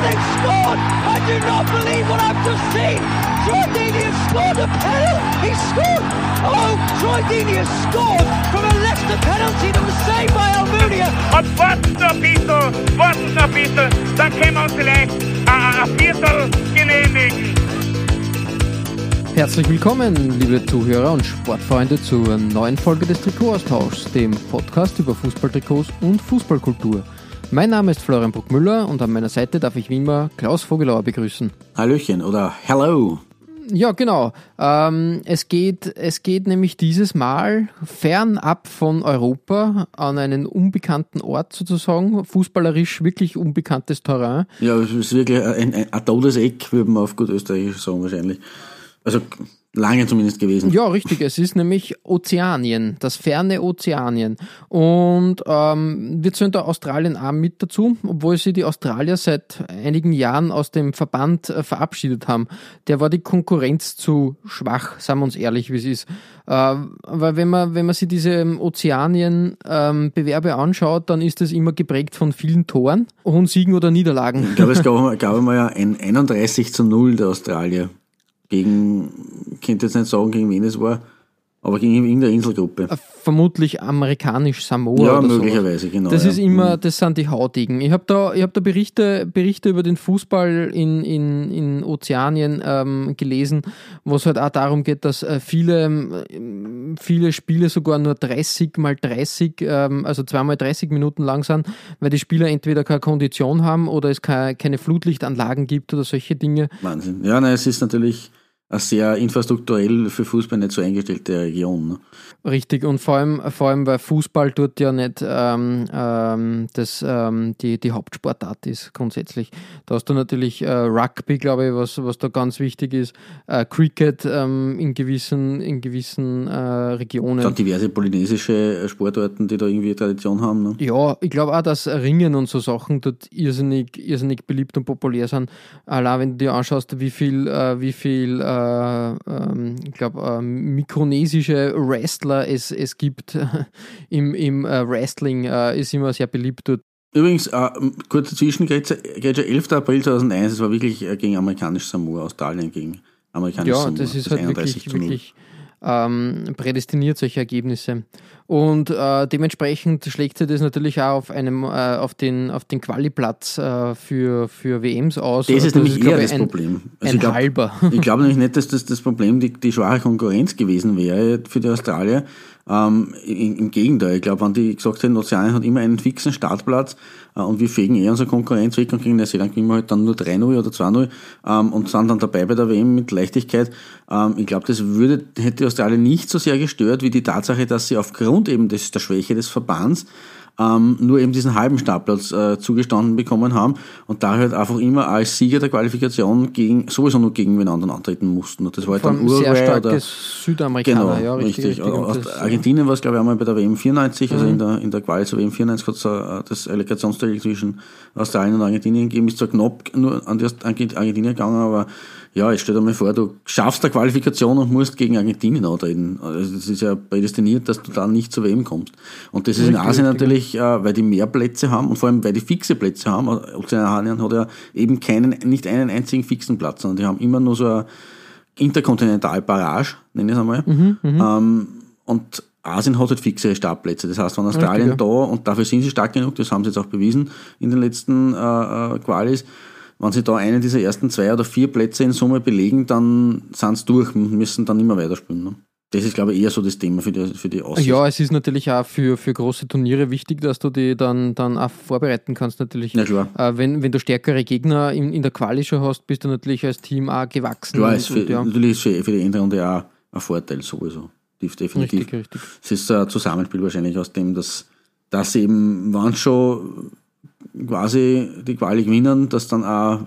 They've scored! I do not believe what I've just seen! Troy Deeney has scored a penalty! He scored! Oh, Troy Deeney has scored from a Leicester penalty that was saved by Almunia! Und warten noch ein bisschen, warten noch ein bisschen, dann können wir uns vielleicht ein, ein Viertel genehmigen. Herzlich willkommen, liebe Zuhörer und Sportfreunde, zur neuen Folge des Trikotaustauschs, dem Podcast über Fußballtrikots und Fußballkultur. Mein Name ist Florian Bruckmüller und an meiner Seite darf ich wie immer Klaus Vogelauer begrüßen. Hallöchen oder Hello. Ja, genau. Ähm, es, geht, es geht nämlich dieses Mal fernab von Europa an einen unbekannten Ort sozusagen, fußballerisch wirklich unbekanntes Terrain. Ja, es ist wirklich ein, ein, ein Todeseck, würde man auf gut Österreichisch sagen wahrscheinlich. Also lange zumindest gewesen. Ja, richtig. Es ist nämlich Ozeanien, das ferne Ozeanien. Und ähm, wir zählen da Australien auch mit dazu, obwohl sie die Australier seit einigen Jahren aus dem Verband äh, verabschiedet haben. Der war die Konkurrenz zu schwach, sagen wir uns ehrlich, wie es ist. Äh, weil wenn man, wenn man sich diese Ozeanien-Bewerbe ähm, anschaut, dann ist es immer geprägt von vielen Toren und Siegen oder Niederlagen. Ich glaube, es gab, gab einmal ja ein 31 zu 0 der Australier gegen, könnte jetzt nicht sagen, gegen wen es war, aber gegen irgendeine Inselgruppe. Vermutlich amerikanisch Samoa. Ja, möglicherweise, sowas. genau. Das ja. ist immer, das sind die Hautigen. Ich habe da, ich hab da Berichte, Berichte über den Fußball in, in, in Ozeanien ähm, gelesen, wo es halt auch darum geht, dass äh, viele, ähm, viele Spiele sogar nur 30 mal 30, ähm, also zweimal 30 Minuten lang sind, weil die Spieler entweder keine Kondition haben oder es keine, keine Flutlichtanlagen gibt oder solche Dinge. Wahnsinn. Ja, nein, es ist natürlich eine sehr infrastrukturell für Fußball nicht so eingestellte Region. Ne? Richtig, und vor allem, vor allem weil Fußball dort ja nicht ähm, ähm, das, ähm, die, die Hauptsportart ist, grundsätzlich. Da hast du natürlich äh, Rugby, glaube ich, was, was da ganz wichtig ist, äh, Cricket ähm, in gewissen, in gewissen äh, Regionen. Dann diverse polynesische Sportarten, die da irgendwie Tradition haben. Ne? Ja, ich glaube auch, dass Ringen und so Sachen dort irrsinnig, irrsinnig beliebt und populär sind. Allein wenn du dir anschaust, wie viel, äh, wie viel äh, ähm, ich glaube, äh, mikronesische Wrestler es, es gibt im, im äh, Wrestling, äh, ist immer sehr beliebt dort. Übrigens, äh, kurze Zwischengrätsche, 11. April 2001, es war wirklich äh, gegen amerikanisch Samoa, Australien gegen amerikanisch ja, Samoa. das ist halt wirklich, wirklich ähm, prädestiniert, solche Ergebnisse. Und äh, dementsprechend schlägt sich das natürlich auch auf, einem, äh, auf den, auf den Quali-Platz äh, für, für WMs aus. Das ist das nämlich ist, eher das ein, Problem. Also ein ich halber. Ich glaube nämlich nicht, dass das das Problem die, die schwache Konkurrenz gewesen wäre für die Australier. Ähm, im, Im Gegenteil, ich glaube, wenn die gesagt hätten, Ozeanien hat immer einen fixen Startplatz äh, und wir fegen eher unsere Konkurrenz weg und gegen Neuseeland gewinnen wir halt dann nur 3-0 oder 2-0 ähm, und sind dann dabei bei der WM mit Leichtigkeit. Ähm, ich glaube, das würde, hätte die Australier nicht so sehr gestört, wie die Tatsache, dass sie aufgrund eben des, der Schwäche des Verbands ähm, nur eben diesen halben Startplatz äh, zugestanden bekommen haben und da halt einfach immer als Sieger der Qualifikation gegen, sowieso nur gegen den anderen antreten mussten. Und das war halt dann sehr Uruguay starkes oder, Südamerikaner, genau, ja, richtig. richtig. richtig. Aus Argentinien war es, glaube ich, einmal bei der WM 94, also Mhm. in der, in der Quali zur WM 94 hat es äh, das Relegationsduell zwischen Australien und Argentinien gegeben, ist zwar knapp nur an die Argentinien gegangen, aber ja, jetzt stell dir mal vor, du schaffst der Qualifikation und musst gegen Argentinien antreten. Also das ist ja prädestiniert, dass du dann nicht zur WM kommst. Und das ist in Richtig, Asien richtig. natürlich, äh, weil die mehr Plätze haben und vor allem, weil die fixe Plätze haben. Ozeanien hat ja eben keinen, nicht einen einzigen fixen Platz, sondern die haben immer nur so eine Interkontinentalbarrage, nenne ich es einmal. Mhm, ähm, und Asien hat halt fixe Startplätze. Das heißt, wenn Australien Richtig, da, und dafür sind sie stark genug, das haben sie jetzt auch bewiesen in den letzten äh, äh, Qualis, wenn sie da einen dieser ersten zwei oder vier Plätze in Summe belegen, dann sind sie durch und müssen dann immer weiterspielen. Ne? Das ist, glaube ich, eher so das Thema für die, für die Aussicht. Ja, es ist natürlich auch für, für große Turniere wichtig, dass du die dann, dann auch vorbereiten kannst, natürlich. Ja, klar. Äh, wenn, wenn du stärkere Gegner in, in der Quali schon hast, bist du natürlich als Team auch gewachsen. Klar, ist für, und ja, natürlich ist für, für die Endrunde auch ein Vorteil sowieso. Def- Definitiv. richtig, richtig. Es ist ein Zusammenspiel wahrscheinlich aus dem, dass, dass eben, wenn sie schon quasi die Quali gewinnen, dass dann auch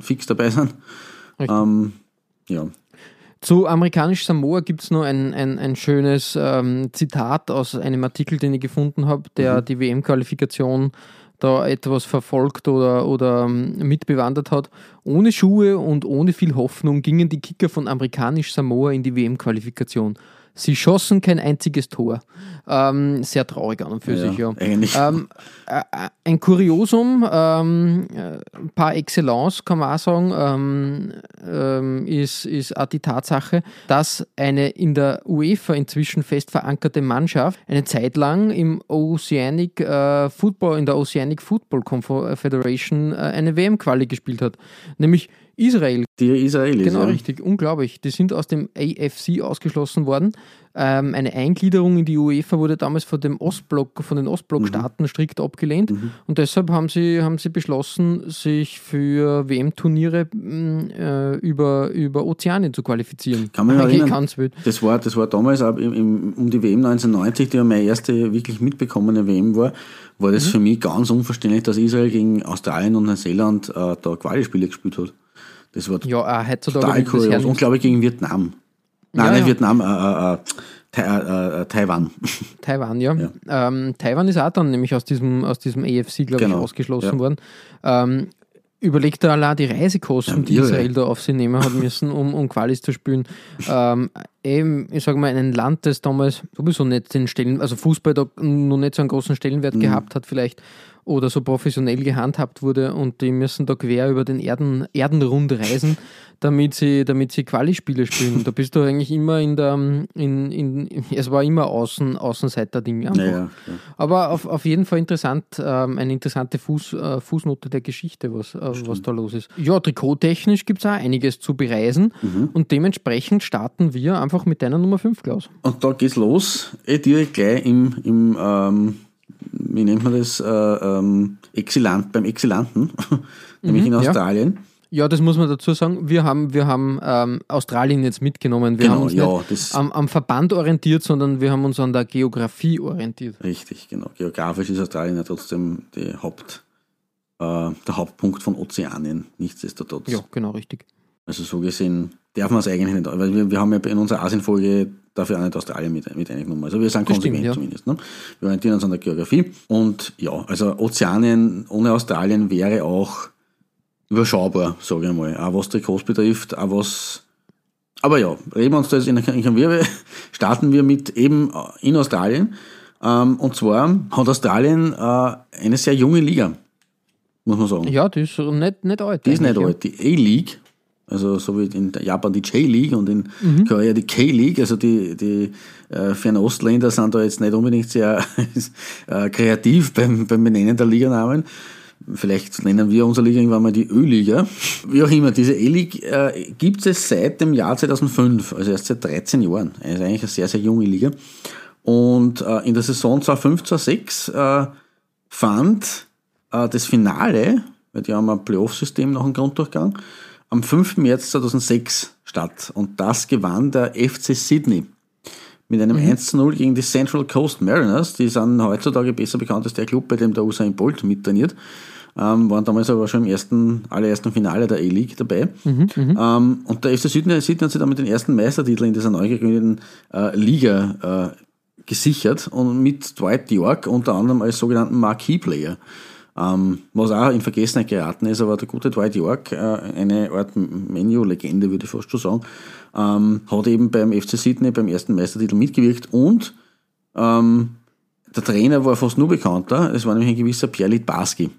fix dabei sind. Ähm, ja. Zu amerikanisch Samoa gibt es noch ein, ein, ein schönes ähm, Zitat aus einem Artikel, den ich gefunden habe, der die WM-Qualifikation da etwas verfolgt oder, oder ähm, mitbewandert hat. Ohne Schuhe und ohne viel Hoffnung gingen die Kicker von amerikanisch Samoa in die WM-Qualifikation. Sie schossen kein einziges Tor. Ähm, sehr traurig an und für Ja, sich, ja. Ähm, äh, äh, ein Kuriosum, ähm, äh, par excellence kann man auch sagen, ähm, ähm, ist, ist auch die Tatsache, dass eine in der UEFA inzwischen fest verankerte Mannschaft eine Zeit lang im Oceanic äh, Football, in der Oceanic Football Confederation äh, eine WM-Quali gespielt hat. Nämlich Israel Die Israelis. Genau, ja. richtig. Unglaublich. Die sind aus dem AFC ausgeschlossen worden. Ähm, eine Eingliederung in die UEFA wurde damals von dem Ostblock, von den Ostblockstaaten strikt abgelehnt. Und deshalb haben sie, haben sie beschlossen, sich für WM-Turniere mh, äh, über, über Ozeanien zu qualifizieren. Kann man erinnern. ganz wild. Das war, das war damals auch im, im, um die WM 1990, die ja meine erste wirklich mitbekommene WM war, war Mhm. das für mich ganz unverständlich, dass Israel gegen Australien und Neuseeland äh, da Quali-Spiele gespielt hat. Das war Ja, auch heutzutage total kurios. Und glaube ich gegen Vietnam. Nein, Ja, nicht ja. Vietnam, äh, äh, äh, Tai- äh, äh, Taiwan. Taiwan, ja. Ähm, Taiwan ist auch dann nämlich aus diesem, aus diesem AFC, glaube Genau, ich, ausgeschlossen ja. worden. Ähm, überlegt er allein die Reisekosten, Ja, die. Israel da auf sich nehmen hat müssen, um, um Qualis zu spielen. Ähm, eben, ich sage mal, ein Land, das damals sowieso nicht den Stellen, also Fußball da noch nicht so einen großen Stellenwert Mhm. gehabt hat, vielleicht oder so professionell gehandhabt wurde und die müssen da quer über den Erden, Erdenrund reisen, damit sie, damit sie Quali-Spiele spielen. Da bist du eigentlich immer in der, in, in, es war immer Außen, Außenseiter-Ding. einfach. Ja, ja, ja. Aber auf, auf jeden Fall interessant, ähm, eine interessante Fuß, äh, Fußnote der Geschichte, was, äh, was da los ist. Ja, trikottechnisch gibt es auch einiges zu bereisen Mhm. und dementsprechend starten wir einfach mit deiner Nummer 5, Klaus. Und da geht's los, eh direkt gleich im, im ähm, wie nennt man das, äh, ähm, Exilant, beim Exilanten, nämlich in Mhm, ja. Australien. Ja, das muss man dazu sagen. Wir haben, wir haben ähm, Australien jetzt mitgenommen. Wir Genau, haben uns ja, nicht das- am, am Verband orientiert, sondern wir haben uns an der Geografie orientiert. Richtig, genau. Geografisch ist Australien ja trotzdem Haupt, äh, der Hauptpunkt von Ozeanien, nichtsdestotrotz. Ja, genau, richtig. Also so gesehen darf man es eigentlich nicht, weil wir, wir haben ja in unserer Asienfolge dafür auch nicht Australien mit, mit eingenommen. Also wir sind konsequent stimmt, ja. zumindest. Ne? Wir orientieren uns an der Geografie. Und ja, also Ozeanien ohne Australien wäre auch überschaubar, sage ich mal. Auch was Trikots betrifft, auch was. Aber ja, reden wir uns da jetzt in, in Wirbel, starten wir mit eben äh, in Australien. Ähm, und zwar hat Australien äh, eine sehr junge Liga, muss man sagen. Ja, die ist nicht, nicht alt. Die ist nicht alt. Die A-League, also so wie in Japan die J-League und in Mhm. Korea die K-League, also die, die äh, Fernostländer sind da jetzt nicht unbedingt sehr äh, kreativ beim, beim Benennen der Liganamen. Vielleicht nennen wir unsere Liga irgendwann mal die Ö-Liga. Wie auch immer, diese E-League äh, gibt es seit dem Jahr 2005, also erst seit 13 Jahren. Also eigentlich eine sehr, sehr junge Liga. Und äh, in der Saison 2005, 2006 äh, fand äh, das Finale, weil die haben ein Playoff-System nach dem Grunddurchgang, am 5. März 2006 statt. Und das gewann der FC Sydney mit einem 1 zu 0 gegen die Central Coast Mariners. Die sind heutzutage besser bekannt als der Club, bei dem der Usain Bolt mittrainiert. Ähm, waren damals aber schon im ersten, allerersten Finale der A-League dabei. Ähm, und der FC Sydney, Sydney hat sich damit den ersten Meistertitel in dieser neu gegründeten äh, Liga äh, gesichert und mit Dwight York unter anderem als sogenannten Marquee-Player. Ähm, was auch in Vergessenheit geraten ist, aber der gute Dwight York, äh, eine Art Menu-Legende, würde ich fast schon sagen, ähm, hat eben beim FC Sydney beim ersten Meistertitel mitgewirkt und ähm, der Trainer war fast nur bekannter, es war nämlich ein gewisser Pierre Litbarski.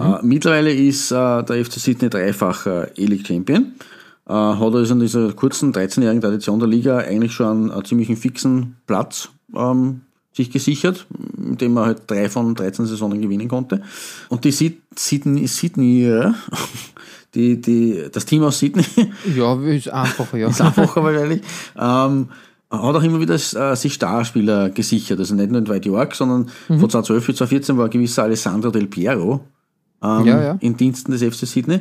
Äh, mittlerweile ist äh, der FC Sydney dreifacher E-League-Champion. Äh, hat also in dieser kurzen 13-jährigen Tradition der Liga eigentlich schon einen, einen ziemlichen fixen Platz ähm, sich gesichert, mit dem er halt drei von 13 Saisonen gewinnen konnte. Und die Syd Sydney, Sydney die, die, das Team aus Sydney, Ja, ist einfacher, ja. ist einfacher wahrscheinlich, ähm, hat auch immer wieder äh, sich Starspieler gesichert. Also nicht nur in Dwight York, sondern Mhm. von 2012 bis 2014 war ein gewisser Alessandro Del Piero ähm, Ja, ja. in Diensten des FC Sydney.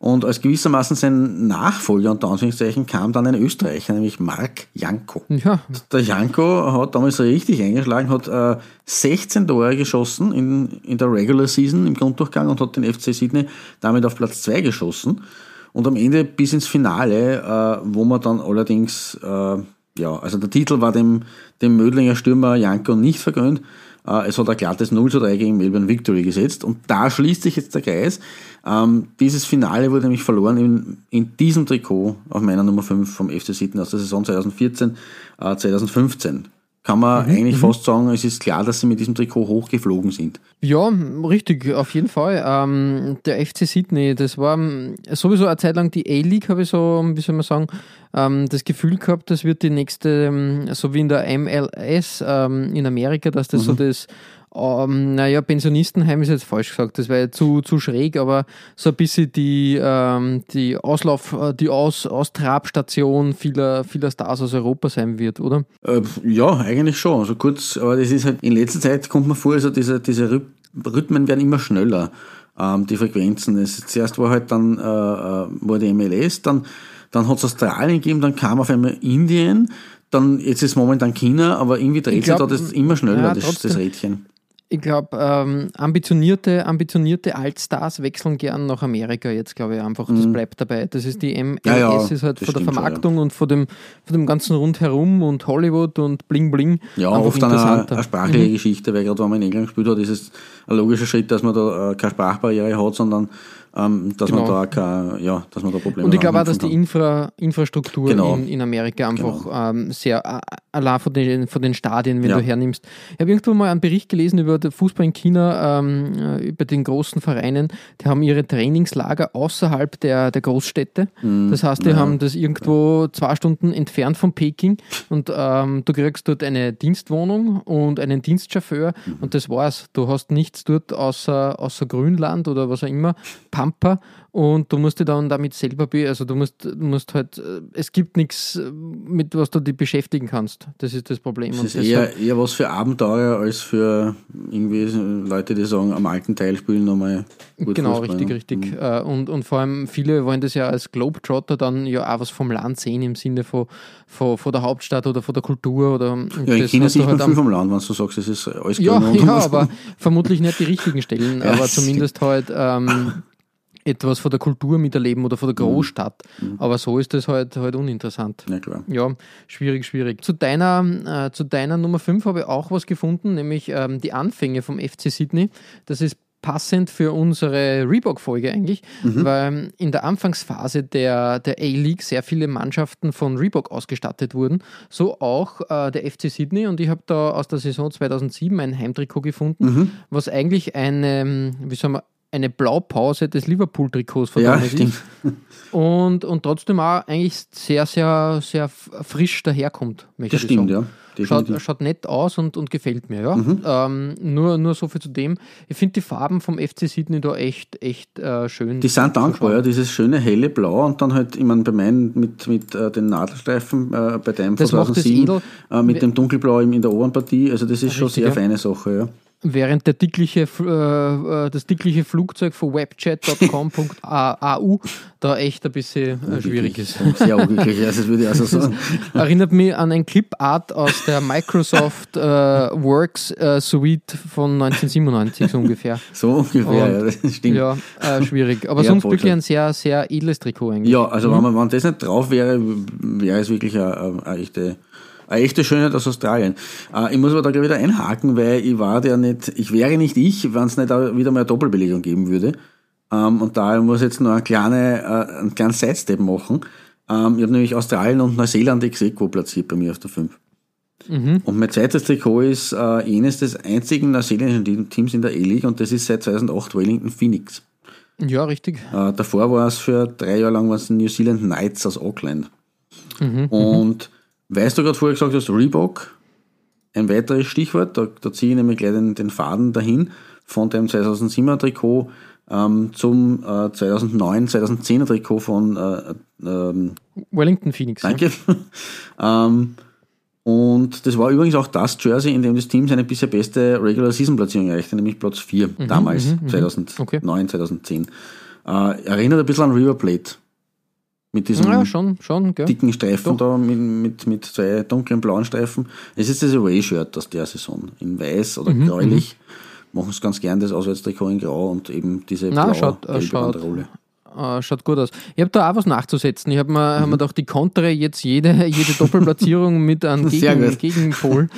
Und als gewissermaßen sein Nachfolger, unter Anführungszeichen, kam dann ein Österreicher, nämlich Marc Janko. Ja, Der Janko hat damals richtig eingeschlagen, hat äh, 16 Tore geschossen in, in der Regular Season im Grunddurchgang und hat den FC Sydney damit auf Platz 2 geschossen. und am Ende bis ins Finale, äh, wo man dann allerdings, äh, ja, also der Titel war dem, dem Mödlinger Stürmer Janko nicht vergönnt. Äh, es hat ein glattes 0 zu 3 gegen Melbourne Victory gesetzt und da schließt sich jetzt der Kreis. Ähm, dieses Finale wurde nämlich verloren in, in diesem Trikot auf meiner Nummer 5 vom FC Sitten aus der Saison 2014, äh, 2015 kann man mhm, eigentlich mhm. fast sagen, es ist klar, dass sie mit diesem Trikot hochgeflogen sind. Ja, richtig, auf jeden Fall. Ähm, der FC Sydney, das war ähm, sowieso eine Zeit lang die A-League, habe ich so, wie soll man sagen, ähm, das Gefühl gehabt, das wird die nächste, ähm, so wie in der MLS ähm, in Amerika, dass das mhm. so das ähm, naja, Pensionistenheim ist jetzt falsch gesagt, das wäre zu, zu schräg, aber so ein bisschen die, ähm, die Auslauf, äh, die Aus, Austrabstation vieler, vieler Stars aus Europa sein wird, oder? Äh, ja, eigentlich schon. Also kurz, aber das ist halt, in letzter Zeit kommt man vor, also diese, diese Rhythmen werden immer schneller, ähm, die Frequenzen. Es, zuerst war halt dann, äh, äh war die MLS, dann, dann hat es Australien gegeben, dann kam auf einmal Indien, dann jetzt ist momentan China, aber irgendwie dreht sich da das immer schneller, ja, das, das Rädchen ich glaube, ähm, ambitionierte, ambitionierte Altstars wechseln gern nach Amerika jetzt, glaube ich einfach. Das mhm. bleibt dabei. Das ist die MLS, ja, ja, ist halt von der Vermarktung schon, ja. und von dem, von dem ganzen Rundherum und Hollywood und Bling Bling. Ja, oft eine, eine sprachliche mhm. Geschichte, weil gerade wenn man in England gespielt hat, ist es ein logischer Schritt, dass man da äh, keine Sprachbarriere hat, sondern ähm, dass genau. man da kein, ja, dass man da Probleme Und ich glaube auch, dass die Infra, Infrastruktur genau. in, in Amerika einfach genau. ähm, sehr äh, allein von den, von den Stadien, wenn ja. du hernimmst. Ich habe irgendwo mal einen Bericht gelesen über den Fußball in China, ähm, äh, über den großen Vereinen, die haben ihre Trainingslager außerhalb der, der Großstädte. Mhm. Das heißt, die ja. haben das irgendwo zwei Stunden entfernt von Peking und ähm, du kriegst dort eine Dienstwohnung und einen Dienstchauffeur mhm. und das war's. Du hast nichts dort außer, außer Grünland oder was auch immer. Pampa und du musst dich dann damit selber, also du musst, musst halt, äh, es gibt nichts, äh, mit was du dich beschäftigen kannst. Das ist das Problem. Das ist eher, eher was für Abenteuer als für irgendwie Leute, die sagen, am alten Teil spielen nochmal gut Genau, Fußball, richtig, ja. richtig. Mhm. Äh, und, und vor allem viele wollen das ja als Globetrotter dann ja auch was vom Land sehen im Sinne von, von, von der Hauptstadt oder von der Kultur. Oder ja, in China sieht man halt viel vom Land, wenn du sagst, es ist alles Ja, ja aber vermutlich nicht die richtigen Stellen, aber zumindest halt ähm, etwas von der Kultur miterleben oder von der mhm. Großstadt. Mhm. Aber so ist das halt, halt uninteressant. Ja, klar. Ja, schwierig, schwierig. Zu deiner, äh, zu deiner Nummer 5 habe ich auch was gefunden, nämlich ähm, die Anfänge vom FC Sydney. Das ist passend für unsere Reebok-Folge eigentlich, mhm. weil in der Anfangsphase der, der A-League sehr viele Mannschaften von Reebok ausgestattet wurden, so auch äh, der FC Sydney und ich habe da aus der Saison 2007 ein Heimtrikot gefunden, mhm. was eigentlich eine, wie soll man, eine Blaupause des Liverpool-Trikots von ja, stimmt. ist. Und, und trotzdem auch eigentlich sehr, sehr, sehr frisch daherkommt. Das stimmt, sagen. ja. Schaut, schaut nett aus und, und gefällt mir, ja. Mhm. Ähm, nur, nur so viel zu dem. Ich finde die Farben vom FC Sydney da echt, echt äh, schön. Die sind dankbar, ja, dieses schöne helle Blau und dann halt, ich meine, bei meinen mit, mit äh, den Nadelstreifen, äh, bei deinem von 2007, äh, mit dem dunkelblau in der oberen Partie, also das ist schon sehr ja. feine Sache, ja während der dickliche, äh, äh, das dickliche Flugzeug von webchat.com.au da echt ein bisschen äh, schwierig ist. Sehr unglücklich, also das würde ich also sagen. Erinnert mich an ein Clipart aus der Microsoft äh, Works äh, Suite von 1997 so ungefähr. So ungefähr, Und, ja, das stimmt. Ja, äh, schwierig. Aber ja, sonst wirklich ein sehr, sehr edles Trikot eigentlich. Ja, also mhm. wenn, man, wenn das nicht drauf wäre, wäre es wirklich eine, eine echte eine echte Schönheit aus Australien. Äh, ich muss aber da gleich wieder einhaken, weil ich war der nicht, ich wäre nicht ich, wenn es nicht wieder mal eine Doppelbelegung geben würde. Ähm, und daher muss ich jetzt noch eine kleine, äh, einen kleinen Sidestep machen. Ähm, ich habe nämlich Australien und Neuseeland ex equo platziert bei mir auf der 5. Mhm. Und mein zweites Trikot ist äh, jenes des einzigen neuseeländischen Teams in der E-League und das ist seit 2008 Wellington Phoenix. Ja, richtig. Äh, davor war es für drei Jahre lang was New Zealand Knights aus Auckland. Mhm, und Weißt du gerade vorher gesagt hast, Reebok, ein weiteres Stichwort, da, da ziehe ich nämlich gleich den, den Faden dahin von dem 2007er Trikot ähm, zum äh, 2009, 2010er Trikot von äh, ähm, Wellington Phoenix. Danke. ähm, und das war übrigens auch das Jersey, in dem das Team seine bisher beste Regular Season Platzierung erreichte, nämlich Platz 4 mhm, damals, mhm, 2009, mhm. okay. 2010. Äh, erinnert ein bisschen an River Plate. Mit diesem ja, schon, schon, dicken Streifen Doch. da, mit, mit, mit zwei dunklen blauen Streifen. Es ist das Away-Shirt aus der Saison. In weiß oder mhm, gräulich. Mhm. Machen es ganz gern, das Auswärtstrikot in grau und eben diese blaue schaut, äh, schaut, äh, schaut gut aus. Ich habe da auch was nachzusetzen. Ich habe mir, hab mir gedacht, die kontere jetzt jede, jede Doppelplatzierung mit einem Gegen. Gegenpol.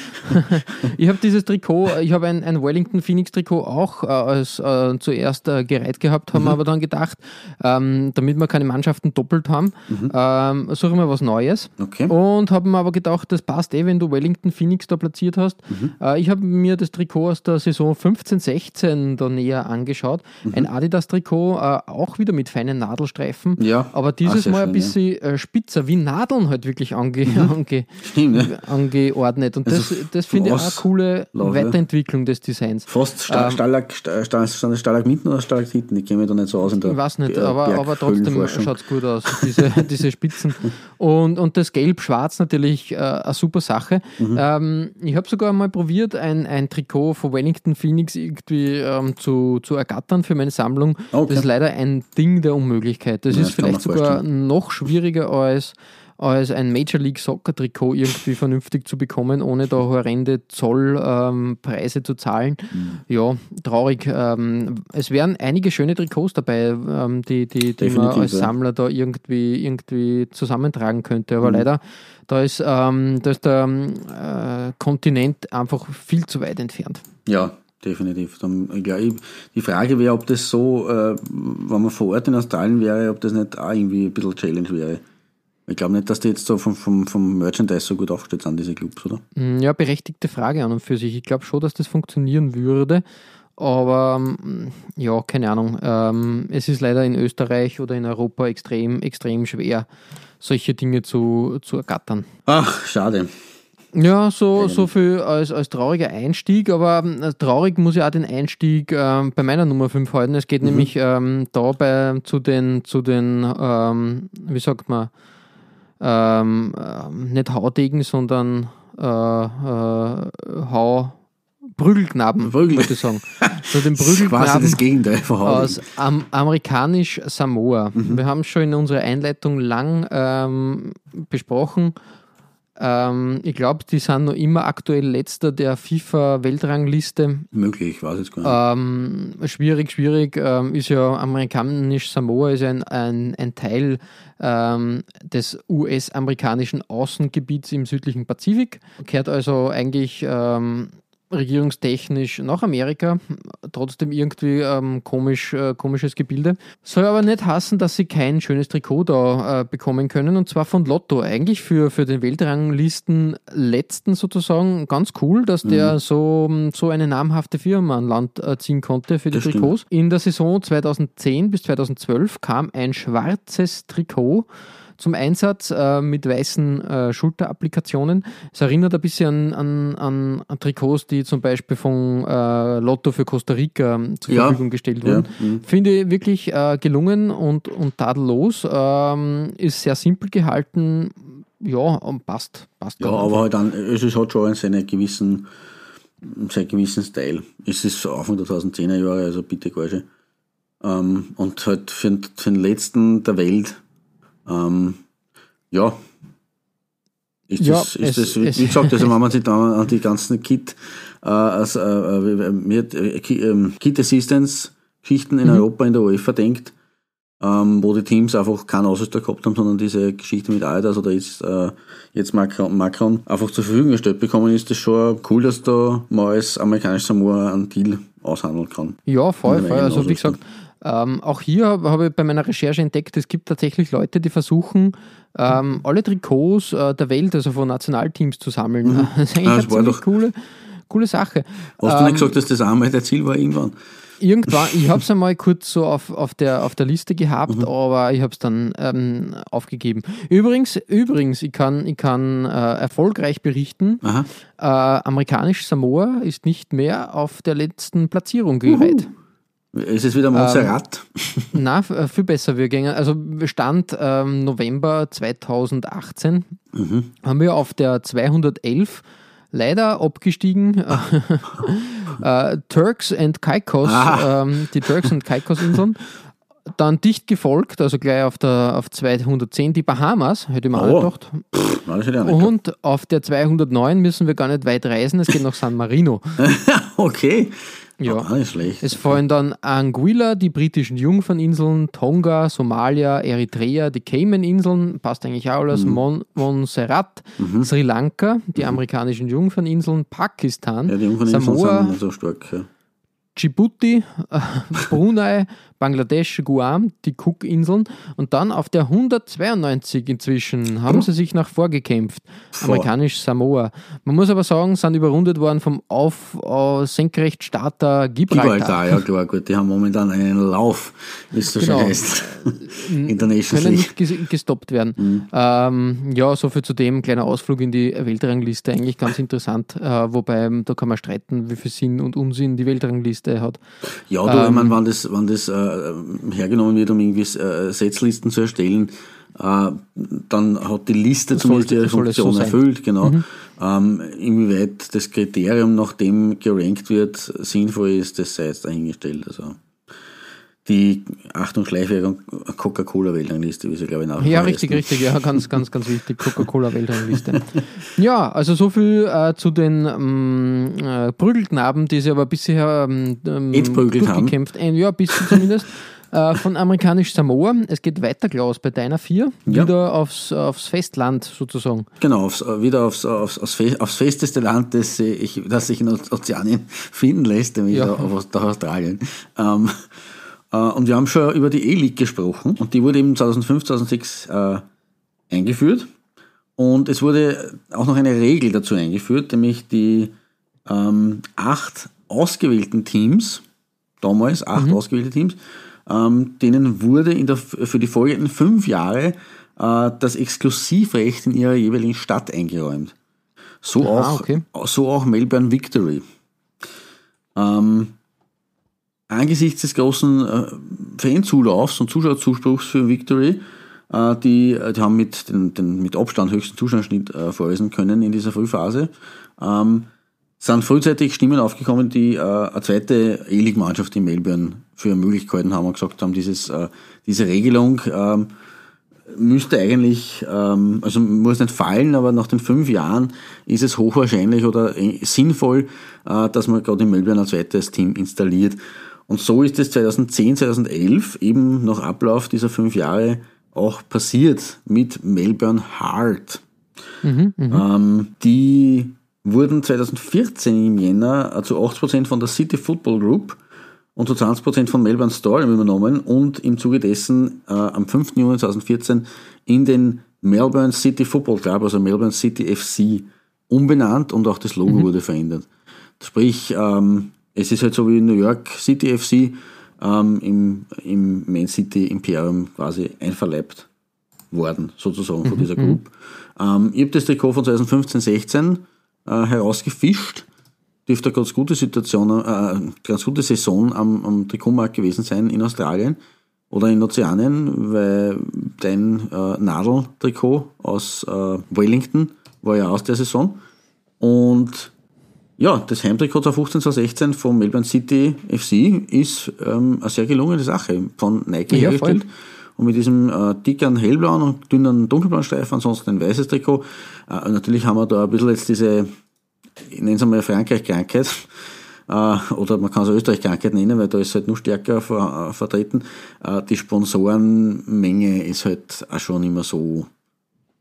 ich habe dieses Trikot, ich habe ein, ein Wellington Phoenix Trikot auch äh, als äh, zuerst äh, gereiht gehabt, haben wir aber dann gedacht, ähm, damit wir keine Mannschaften doppelt haben, ähm, suchen wir was Neues. Okay. Und habe mir aber gedacht, das passt eh, wenn du Wellington Phoenix da platziert hast. Äh, ich habe mir das Trikot aus der Saison 15, 16 da näher angeschaut. Ein Adidas-Trikot, äh, auch wieder mit feinen Nadelstreifen. Ja, Aber auch dieses Mal ein schön, bisschen äh, spitzer, wie Nadeln halt wirklich ange, ange, Stimmt, ne? angeordnet. Und Also das, das finde ich auch eine coole ja. Weiterentwicklung des Designs. Fast Sta Ähm, Stalag, Sta Sta Sta Stalagmiten oder Stalaktiten, die kenne mich da nicht so aus in der Ich weiß nicht, Ber- aber, aber trotzdem schaut es gut aus, diese, diese Spitzen. Und, und das Gelb-Schwarz natürlich äh, eine super Sache. Mhm. Ähm, ich habe sogar mal probiert, ein, ein Trikot von Wellington Phoenix irgendwie ähm, zu, zu ergattern für meine Sammlung. Okay. Das ist leider ein Ding der Unmöglichkeit. Das Ja, ist vielleicht sogar vorstellen. noch schwieriger als als ein Major League Soccer Trikot irgendwie vernünftig zu bekommen, ohne da horrende Zollpreise ähm, zu zahlen. Mhm. Ja, traurig. Ähm, es wären einige schöne Trikots dabei, ähm, die, die, die man als. Sammler da irgendwie, irgendwie zusammentragen könnte. Mhm. Aber leider, da ist, ähm, da ist der ähm, äh, Kontinent einfach viel zu weit entfernt. Ja, definitiv. Die Frage wäre, ob das so, äh, wenn man vor Ort in Australien wäre, ob das nicht auch irgendwie ein bisschen Challenge wäre. Ich glaube nicht, dass die jetzt so vom, vom, vom Merchandise so gut aufgestellt sind, diese Clubs, oder? Mm, Ja, berechtigte Frage an und für sich. Ich glaube schon, dass das funktionieren würde. Aber ähm, ja, keine Ahnung. Ähm, es ist leider in Österreich oder in Europa extrem, extrem schwer, solche Dinge zu, zu ergattern. Ach, schade. Ja, so, so viel als, als trauriger Einstieg, aber ähm, traurig muss ich auch den Einstieg ähm, bei meiner Nummer 5 halten. Es geht nämlich ähm, da bei, zu den, zu den ähm, wie sagt man, ähm, ähm, nicht Haudegen, sondern äh, äh, Hau Prügelknaben, Prügel- wollte ich sagen. Zu den Das ist quasi Prügelknaben das Gegenteil von aus am, amerikanisch Samoa. Wir haben schon in unserer Einleitung lang ähm, besprochen. Ähm, ich glaube, die sind noch immer aktuell letzter der FIFA-Weltrangliste. Möglich, weiß jetzt gar nicht. Ähm, schwierig, schwierig. Ähm, ist ja amerikanisch Samoa ist ja ein, ein, ein Teil ähm, des US-amerikanischen Außengebiets im südlichen Pazifik. Kehrt also eigentlich ähm, regierungstechnisch nach Amerika, trotzdem irgendwie ähm, komisch, äh, komisches Gebilde. Soll aber nicht hassen, dass sie kein schönes Trikot da äh, bekommen können und zwar von Lotto. Eigentlich für, für den Weltranglisten letzten sozusagen ganz cool, dass der so, so eine namhafte Firma an Land äh, ziehen konnte für die Das stimmt. Trikots. In der Saison 2010 bis 2012 kam ein schwarzes Trikot zum Einsatz äh, mit weißen äh, Schulterapplikationen. Es erinnert ein bisschen an, an, an Trikots, die zum Beispiel von äh, Lotto für Costa Rica ähm, zur Ja. Verfügung gestellt Ja, wurden. mhm. Finde ich wirklich äh, gelungen und, und tadellos. Ähm, ist sehr simpel gehalten. Ja, und passt. passt Ja, aber halt dann, es ist halt schon seinen gewissen, seinen gewissen Style. Es ist so Anfang der 2010er Jahre, also bitte nicht. Ähm, und halt für, für den letzten der Welt, ähm, ja, ist Ja, das, ist es- das wie, es- wie gesagt, also wenn man sich da an die ganzen Kit, äh, also, äh, äh, äh, Ki- ähm, Kit Assistance Geschichten in Europa in der UEFA denkt, ähm, wo die Teams einfach keinen Ausrüster gehabt haben, sondern diese Geschichte mit Adidas oder jetzt, äh, jetzt Macron, Macron einfach zur Verfügung gestellt bekommen, ist das schon cool, dass da mal als amerikanischer Samoa einen Deal aushandeln kann. Ja, voll, voll. Also wie gesagt, ähm, auch hier habe hab ich bei meiner Recherche entdeckt, es gibt tatsächlich Leute, die versuchen, ähm, alle Trikots äh, der Welt, also von Nationalteams zu sammeln. Das ist eigentlich eine das war ziemlich doch- coole, coole Sache. Hast du Ähm, nicht gesagt, dass das einmal der Ziel war irgendwann? Irgendwann, ich habe es einmal kurz so auf, auf, der, auf der Liste gehabt, Mhm. aber ich habe es dann ähm, aufgegeben. Übrigens, übrigens, ich kann, ich kann äh, erfolgreich berichten, äh, amerikanisch Samoa ist nicht mehr auf der letzten Platzierung gereiht. Ist es wieder Montserrat? Na, f- äh, viel besser. Wir gingen, also Stand ähm, November 2018 haben wir auf der 211 leider abgestiegen. äh, Turks and Caicos, Ah. ähm, die Turks and Caicos Inseln. dann dicht gefolgt, also gleich auf der auf 210 die Bahamas, hätte ich mir Oh. auch gedacht. Pff, auch nicht Und auf der 209 müssen wir gar nicht weit reisen, es geht nach San Marino. Okay. Ja. Ah, nicht schlecht. Es fallen dann Anguilla, die britischen Jungferninseln, Tonga, Somalia, Eritrea, die Cayman-Inseln, passt eigentlich auch alles, Mon Montserrat, Sri Lanka, die amerikanischen Jungferninseln, Pakistan, ja, Jungferninseln Samoa, so stark. Ja. Djibouti, äh, Brunei, Bangladesch, Guam, die Cook-Inseln und dann auf der 192 inzwischen haben sie sich nach vorgekämpft. Vor. Amerikanisch Samoa. Man muss aber sagen, sind überrundet worden vom Auf äh, Senkrechtstarter Gibraltar. Gibraltar, ja klar, gut, die haben momentan einen Lauf, wie es so Genau. schön heißt. International können nicht ges gestoppt werden. Mhm. Ähm, ja, soviel zu dem. Kleiner Ausflug in die Weltrangliste, eigentlich ganz interessant. Äh, wobei, ähm, da kann man streiten, wie viel Sinn und Unsinn die Weltrangliste hat. Ja, du, ich Ähm, meine, wenn das, wenn das äh, hergenommen wird, um irgendwie äh, Setzlisten zu erstellen, äh, dann hat die Liste zumindest Sollte- ihre so Funktion sein. erfüllt, genau. Ähm, inwieweit das Kriterium, nach dem gerankt wird, sinnvoll ist, das sei jetzt dahingestellt. Also die Achtung Schleichwerbung Coca-Cola-Weltrangliste, wie sie glaube ich nach Ja, richtig, richtig. Ja, ganz, ganz, ganz wichtig. Coca-Cola-Weltrangliste. ja, also so viel äh, zu den ähm, äh, Prügelknaben, die sie aber bisher ähm, ähm, Entprügelt haben. durchgekämpft Ein Jahr bis zumindest. äh, von amerikanisch Samoa. Es geht weiter, Klaus, bei deiner vier. Ja. Wieder aufs, aufs Festland sozusagen. Genau, aufs, äh, wieder aufs, aufs, aufs, fe- aufs festeste Land, das, äh, ich, das sich in Oz- Ozeanien finden lässt, nämlich Ja. auf, auf Australien. Ähm, äh, und wir haben schon über die E-League gesprochen und die wurde eben 2005, 2006 äh, eingeführt. Und es wurde auch noch eine Regel dazu eingeführt, nämlich die ähm, acht ausgewählten Teams, damals acht ausgewählte Teams, ähm, denen wurde in der, für die folgenden fünf Jahre äh, das Exklusivrecht in ihrer jeweiligen Stadt eingeräumt. So, Ah, auch, okay. so auch Melbourne Victory. Ähm, angesichts des großen äh, Fanzulaufs und Zuschauerzuspruchs für Victory, äh, die, die haben mit, den, den mit Abstand höchsten Zuschauerschnitt äh, vorweisen können in dieser Frühphase, ähm, sind frühzeitig Stimmen aufgekommen, die äh, eine zweite E-League-Mannschaft in Melbourne für möglich gehalten haben und gesagt haben, dieses, äh, diese Regelung ähm, müsste eigentlich, ähm, also muss nicht fallen, aber nach den fünf Jahren ist es hochwahrscheinlich oder äh, sinnvoll, äh, dass man gerade in Melbourne ein zweites Team installiert. Und so ist es 2010, 2011 eben nach Ablauf dieser fünf Jahre auch passiert mit Melbourne Heart. Ähm, die wurden 2014 im Jänner äh, zu 80% von der City Football Group und zu 20% von Melbourne Storm übernommen und im Zuge dessen äh, am 5. Juni 2014 in den Melbourne City Football Club, also Melbourne City FC, umbenannt und auch das Logo wurde verändert. Sprich, ähm, es ist halt so wie New York City FC ähm, im, im Man City Imperium quasi einverleibt worden, sozusagen von dieser Group. Ähm, ich habe das Trikot von 2015, 16 äh, herausgefischt. Dürfte eine ganz gute Situation, äh, ganz gute Saison am, am Trikotmarkt gewesen sein in Australien oder in Ozeanien, weil dein äh, Nadeltrikot aus äh, Wellington war ja aus der Saison. Und ja, das Heimtrikot 2015, 2016 von Melbourne City FC ist ähm, eine sehr gelungene Sache von Nike Ja, hergestellt. voll. Und mit diesem äh, dicken hellblauen und dünnen dunkelblauen Streifen, ansonsten ein weißes Trikot. Äh, natürlich haben wir da ein bisschen jetzt diese, ich nenne es einmal Frankreich-Krankheit, äh, oder man kann es Österreich-Krankheit nennen, weil da ist halt nur stärker ver, äh, vertreten. Äh, die Sponsorenmenge ist halt auch schon immer so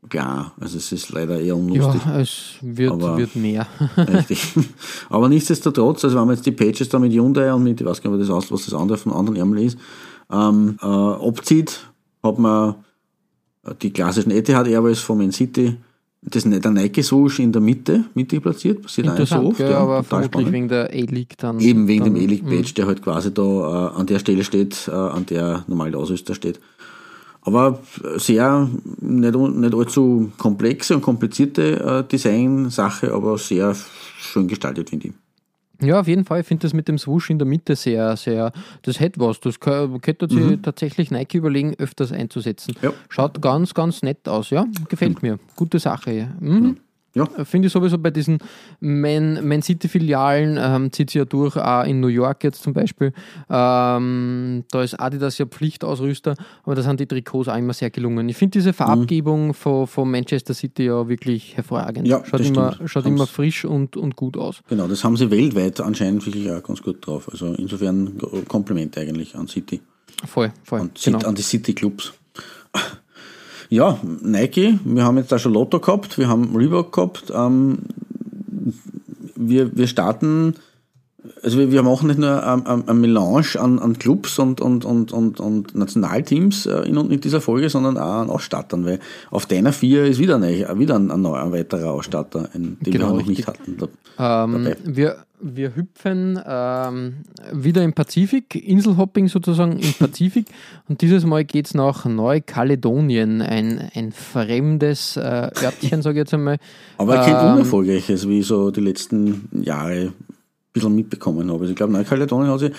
klar. Also es ist leider eher unlustig. Ja, es wird, Aber- wird mehr. Richtig. Aber nichtsdestotrotz, also wenn man jetzt die Pages da mit Hyundai und mit, ich weiß gar nicht, was das, was das andere von anderen Ärmel ist, ähm, äh, abzieht, hat man die klassischen Etihad Airways von Man City, das, der Nike Swoosh in der Mitte, mittig platziert, passiert auch nicht so oft. ja, ja, aber vermutlich spannend. wegen der A-League dann. Eben wegen dann, dem E-League Badge, der halt quasi da äh, an der Stelle steht, äh, an der normal der Ausrüster steht. Aber sehr, nicht, nicht allzu komplexe und komplizierte äh, Design-Sache, aber sehr schön gestaltet, finde ich. Ja, auf jeden Fall. Ich finde das mit dem Swoosh in der Mitte sehr, sehr, das hätte was. Das könnte sich tatsächlich Nike überlegen, öfters einzusetzen. Ja. Schaut ganz, ganz nett aus, ja. Gefällt mir. Gute Sache. ja. Mhm. Ja. Finde ich sowieso bei diesen Man, Man City-Filialen, ähm, zieht sie ja durch, auch in New York jetzt zum Beispiel. Ähm, da ist Adidas ja Pflichtausrüster, aber da sind die Trikots auch immer sehr gelungen. Ich finde diese Farbgebung von, von Manchester City ja wirklich hervorragend. Ja, schaut immer, stimmt. schaut Haben's- immer frisch und, und gut aus. Genau, das haben sie weltweit anscheinend wirklich auch ganz gut drauf. Also insofern Kompliment eigentlich an City. Voll, voll. An, genau. An die City Clubs. Ja, Nike, wir haben jetzt da schon Lotto gehabt, wir haben Reebok gehabt. Ähm, wir, wir starten, also wir, wir machen nicht nur ein, ein, ein Melange an, an Clubs und, und, und, und, und Nationalteams äh, in, in dieser Folge, sondern auch an Ausstattern, weil auf deiner vier ist wieder, ein, wieder ein, ein neuer, ein weiterer Ausstatter, ein, den Genau, wir noch nicht hatten. Da, Ähm, wir, wir hüpfen ähm, wieder im Pazifik, Inselhopping sozusagen im Pazifik. Und dieses Mal geht es nach Neukaledonien, ein, ein fremdes äh, Örtchen, sage ich jetzt einmal. Aber kein Ähm, unerfolgreiches, wie so die letzten Jahre bisschen mitbekommen habe. Also ich glaube, Neukaledonien hat sich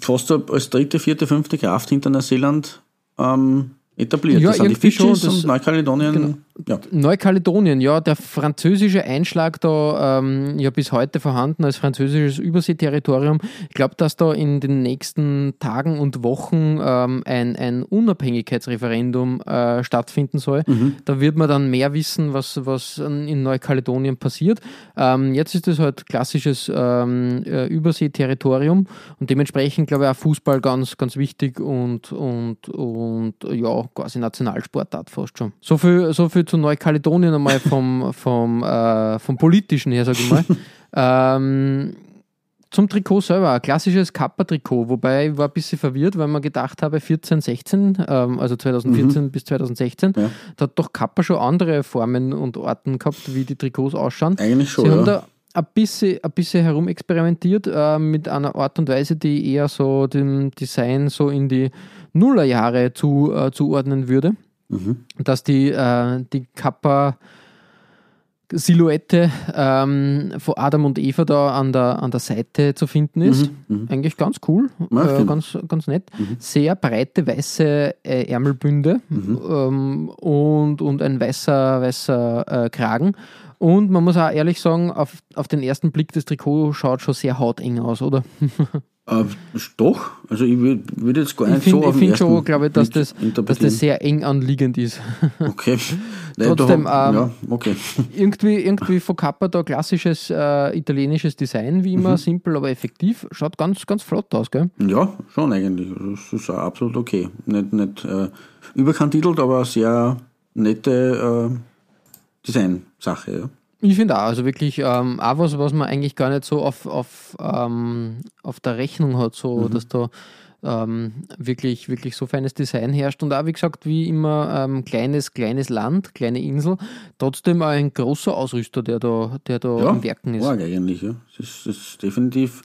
fast so als dritte, vierte, fünfte Kraft hinter Neuseeland ähm, etabliert. Ja, das sind die Fidschis und Neukaledonien. Genau. Ja. Neukaledonien, ja, der französische Einschlag da ähm, ja bis heute vorhanden als französisches Überseeterritorium. Ich glaube, dass da in den nächsten Tagen und Wochen ähm, ein, ein Unabhängigkeitsreferendum äh, stattfinden soll. Da wird man dann mehr wissen, was, was in Neukaledonien passiert. Ähm, jetzt ist es halt klassisches ähm, äh, Überseeterritorium und dementsprechend glaube ich auch Fußball ganz, ganz wichtig und, und, und ja, quasi Nationalsportart fast schon. So viel, so viel zu Neukaledonien einmal vom, vom, äh, vom politischen her, sage ich mal. ähm, zum Trikot selber, ein klassisches Kappa-Trikot, wobei ich war ein bisschen verwirrt, weil man gedacht habe, 14, 16, ähm, also 2014 bis 2016, Ja. da hat doch Kappa schon andere Formen und Orten gehabt, wie die Trikots ausschauen. Eigentlich schon, Sie haben ja. da ein bisschen, ein bisschen herumexperimentiert äh, mit einer Art und Weise, die eher so dem Design so in die Nullerjahre zu, äh, zuordnen würde. Mhm. Dass die, äh, die Kappa Silhouette ähm, von Adam und Eva da an der, an der Seite zu finden ist. Eigentlich ganz cool, Mhm, äh, ganz, ganz nett. Sehr breite weiße äh, Ärmelbünde Mhm. ähm, und, und ein weißer, weißer äh, Kragen. Und man muss auch ehrlich sagen, auf, auf den ersten Blick, das Trikot schaut schon sehr hauteng aus, oder? Äh, doch, also ich würde würd jetzt gar Ich nicht so finde auf den find ersten schon, glaube ich, dass das, dass das sehr eng anliegend ist. Okay. Nein, Trotzdem, da, ähm, ja, okay. irgendwie, irgendwie von Kappa da klassisches äh, italienisches Design, wie Mhm. immer, simpel, aber effektiv. Schaut ganz, ganz flott aus, gell? Ja, schon eigentlich. Das ist auch absolut okay. Nicht, nicht äh, überkantitelt, aber sehr nette äh, Design-Sache. Ja. Ich finde auch, also wirklich ähm, auch was, was man eigentlich gar nicht so auf, auf, ähm, auf der Rechnung hat, so Mhm. dass da ähm, wirklich, wirklich so feines Design herrscht. Und auch, wie gesagt, wie immer, ähm, kleines, kleines Land, kleine Insel, trotzdem auch ein großer Ausrüster, der da, der da Ja, am Werken ist. arg eigentlich. Ja. Es ist, es ist definitiv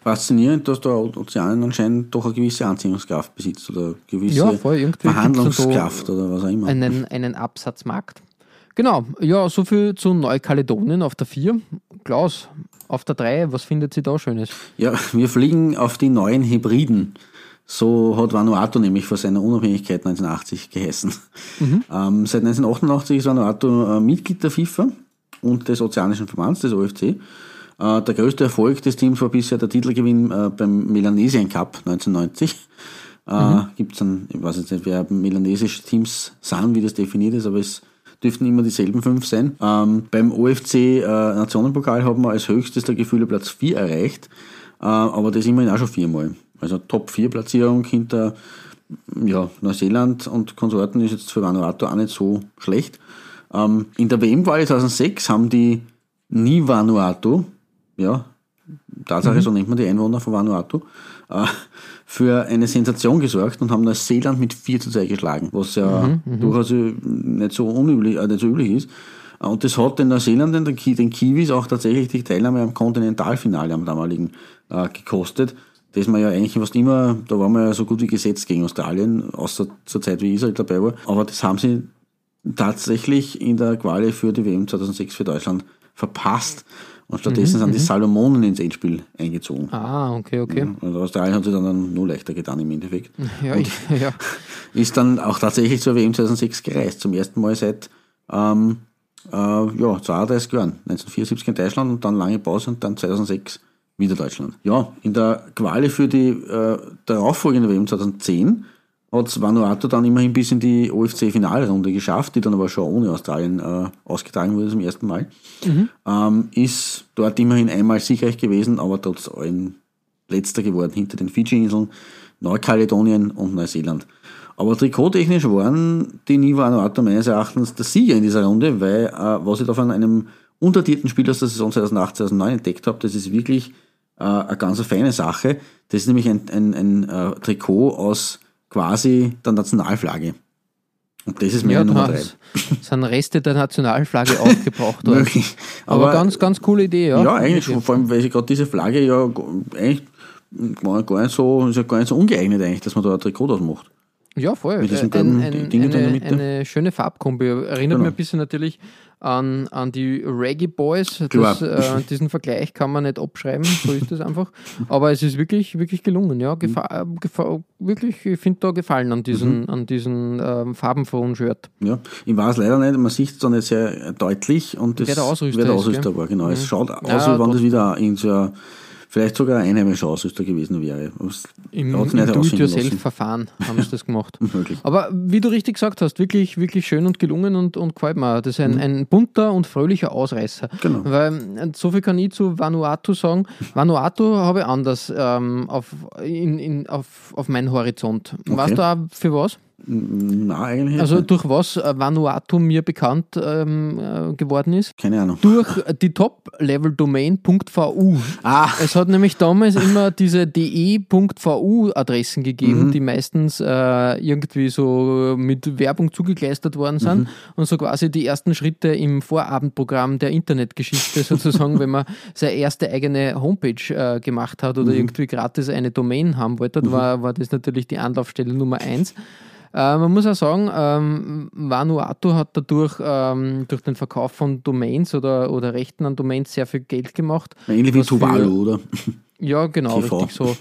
faszinierend, dass der Ozean anscheinend doch eine gewisse Anziehungskraft besitzt oder eine gewisse Ja, voll, da Verhandlungskraft oder was auch immer. einen, einen Absatzmarkt. Genau, ja, so viel zu Neukaledonien auf der 4. Klaus, auf der 3, was findet sie da Schönes? Ja, wir fliegen auf die neuen Hybriden. So hat Vanuatu nämlich vor seiner Unabhängigkeit 1980 geheißen. Ähm, seit 1988 ist Vanuatu äh, Mitglied der FIFA und des Ozeanischen Verbands, des OFC. Äh, der größte Erfolg des Teams war bisher der Titelgewinn äh, beim Melanesien Cup 1990. Äh, Gibt's dann, ich weiß jetzt nicht, wer melanesische Teams sind, wie das definiert ist, aber es dürften immer dieselben fünf sein. Ähm, beim OFC äh, Nationenpokal haben wir als höchstes der Gefühle Platz 4 erreicht, äh, aber das immerhin auch schon viermal. Also Top 4 Platzierung hinter ja, Neuseeland und Konsorten ist jetzt für Vanuatu auch nicht so schlecht. Ähm, in der WM-Wahl 2006 haben die Nie Vanuatu, ja, Tatsache, so nennt man die Einwohner von Vanuatu, äh, für eine Sensation gesorgt und haben Neuseeland mit 4 zu 2 geschlagen, was ja durchaus äh, nicht so unüblich, äh, nicht so üblich ist. Äh, Und das hat den Neuseeländern, den, Ki den Kiwis, auch tatsächlich die Teilnahme am Kontinentalfinale am damaligen äh, gekostet. Das man ja eigentlich fast immer, da waren wir ja so gut wie gesetzt gegen Australien, außer zur Zeit, wie Israel dabei war. Aber das haben sie tatsächlich in der Quali für die WM 2006 für Deutschland verpasst. Und stattdessen sind die Salomonen ins Endspiel eingezogen. Ah, okay, okay. Und Australien hat sich dann nur leichter getan im Endeffekt. Ja, ich, ja. ist dann auch tatsächlich zur WM 2006 gereist. Zum ersten Mal seit ähm, äh, ja, 32 Jahren. 1974 in Deutschland und dann lange Pause und dann 2006 wieder Deutschland. Ja, in der Quali für die äh, darauffolgende WM 2010 hat Vanuatu dann immerhin bis in die OFC-Finalrunde geschafft, die dann aber schon ohne Australien äh, ausgetragen wurde zum ersten Mal. Mhm. Ähm, ist dort immerhin einmal siegreich gewesen, aber trotz allem letzter geworden hinter den Fidschi-Inseln, Neukaledonien und Neuseeland. Aber trikottechnisch waren die Nivo Vanuatu meines Erachtens der Sieger in dieser Runde, weil äh, was ich da von einem untertitelten Spiel aus der Saison 2008, 2009 entdeckt habe, das ist wirklich äh, eine ganz feine Sache. Das ist nämlich ein, ein, ein äh, Trikot aus quasi der Nationalflagge. Und das ist meine ja, Nummer drei. sind Reste der Nationalflagge aufgebraucht worden. Aber, Aber, ganz, ganz coole Idee, ja. Ja, eigentlich, schon, vor allem, weil ich gerade diese Flagge ja eigentlich gar nicht so, ist ja gar nicht so ungeeignet eigentlich, dass man da ein Trikot ausmacht. Ja, voll. Mit diesem ein, ein, Ding eine, eine schöne Farbkombi. Erinnert genau. mich ein bisschen natürlich an, an die Reggae Boys. Das, äh, diesen Vergleich kann man nicht abschreiben, so ist das einfach. Aber es ist wirklich, wirklich gelungen. Ja, Gefa mhm. Gefa wirklich, ich finde da gefallen an diesen, mhm. an diesen ähm, farbenfrohen Shirt. Ja, ich weiß leider nicht, man sieht es da nicht sehr deutlich und das, wer der Ausrüster, wer der Ausrüster ist, war. Genau, mhm. es schaut aus, ja, als wenn das wieder in so ein vielleicht sogar ein einheimischer Ausrüster gewesen wäre. Im, im Do-it-yourself-Verfahren haben sie das gemacht. Aber wie du richtig gesagt hast, wirklich, wirklich schön und gelungen und, und gefällt mir. Das ist ein, mhm. ein bunter und fröhlicher Ausreißer. Genau. Weil so viel kann ich zu Vanuatu sagen. Vanuatu habe ich anders ähm, auf, in, in, auf, auf meinen Horizont. Okay. Weißt du auch für was? Nein, eigentlich Also nicht. durch was äh, Vanuatu mir bekannt ähm, äh, geworden ist? Keine Ahnung. Durch die Top-Level-Domain.vu. Ah. Es hat nämlich damals immer diese de.vu-Adressen gegeben, mhm. die meistens äh, irgendwie so mit Werbung zugekleistert worden sind mhm. und so quasi die ersten Schritte im Vorabendprogramm der Internetgeschichte sozusagen, wenn man seine erste eigene Homepage äh, gemacht hat oder mhm. irgendwie gratis eine Domain haben wollte, mhm. war, war das natürlich die Anlaufstelle Nummer eins. Äh, man muss auch sagen, ähm, Vanuatu hat dadurch ähm, durch den Verkauf von Domains oder, oder Rechten an Domains sehr viel Geld gemacht. Ähnlich wie Tuvalu, oder? Ja, genau, TV. richtig so.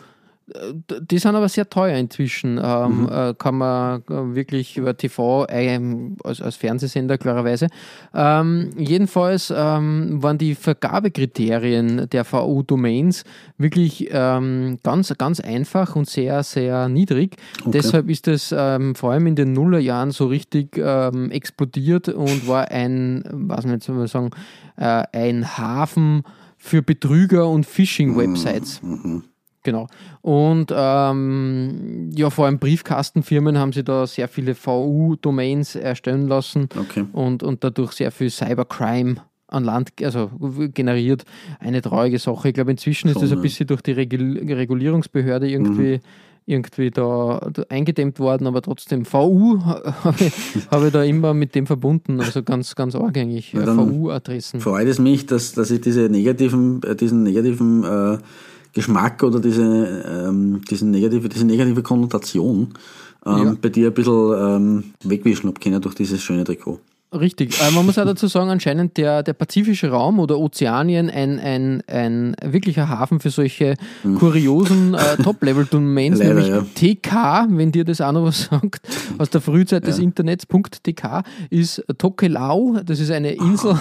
Die sind aber sehr teuer inzwischen. Ähm, mhm. äh, kann man äh, wirklich über TV, äh, als, als, Fernsehsender klarerweise. Ähm, jedenfalls ähm, waren die Vergabekriterien der VU-Domains wirklich ähm, ganz, ganz einfach und sehr, sehr niedrig. Okay. Deshalb ist es ähm, vor allem in den Nullerjahren so richtig ähm, explodiert und war ein, was man jetzt mal sagen, äh, ein Hafen für Betrüger und Phishing-Websites. Mhm. Genau. Und ähm, ja, vor allem Briefkastenfirmen haben sie da sehr viele VU-Domains erstellen lassen okay. und, und dadurch sehr viel Cybercrime an Land also generiert. Eine traurige Sache. Ich glaube, inzwischen Schon, ist das ein bisschen durch die Regul Regulierungsbehörde irgendwie, mhm. irgendwie da, da, eingedämmt worden, aber trotzdem VU habe ich, hab ich, da immer mit dem verbunden. Also ganz, ganz arg eigentlich. VU-Adressen. Freut es mich, dass, dass ich diese negativen, äh, diesen negativen äh, Geschmack oder diese, ähm, diese, negative, diese negative Konnotation ähm, ja. bei dir ein bisschen ähm, wegwischen habe können durch dieses schöne Trikot. Richtig. Äh, man muss auch dazu sagen, anscheinend der, der pazifische Raum oder Ozeanien ein, ein, ein wirklicher Hafen für solche hm. kuriosen äh, Top-Level-Domains, nämlich ja. TK, wenn dir das auch noch was sagt, aus der Frühzeit ja. des Internets, .tk, ist Tokelau, das ist eine Insel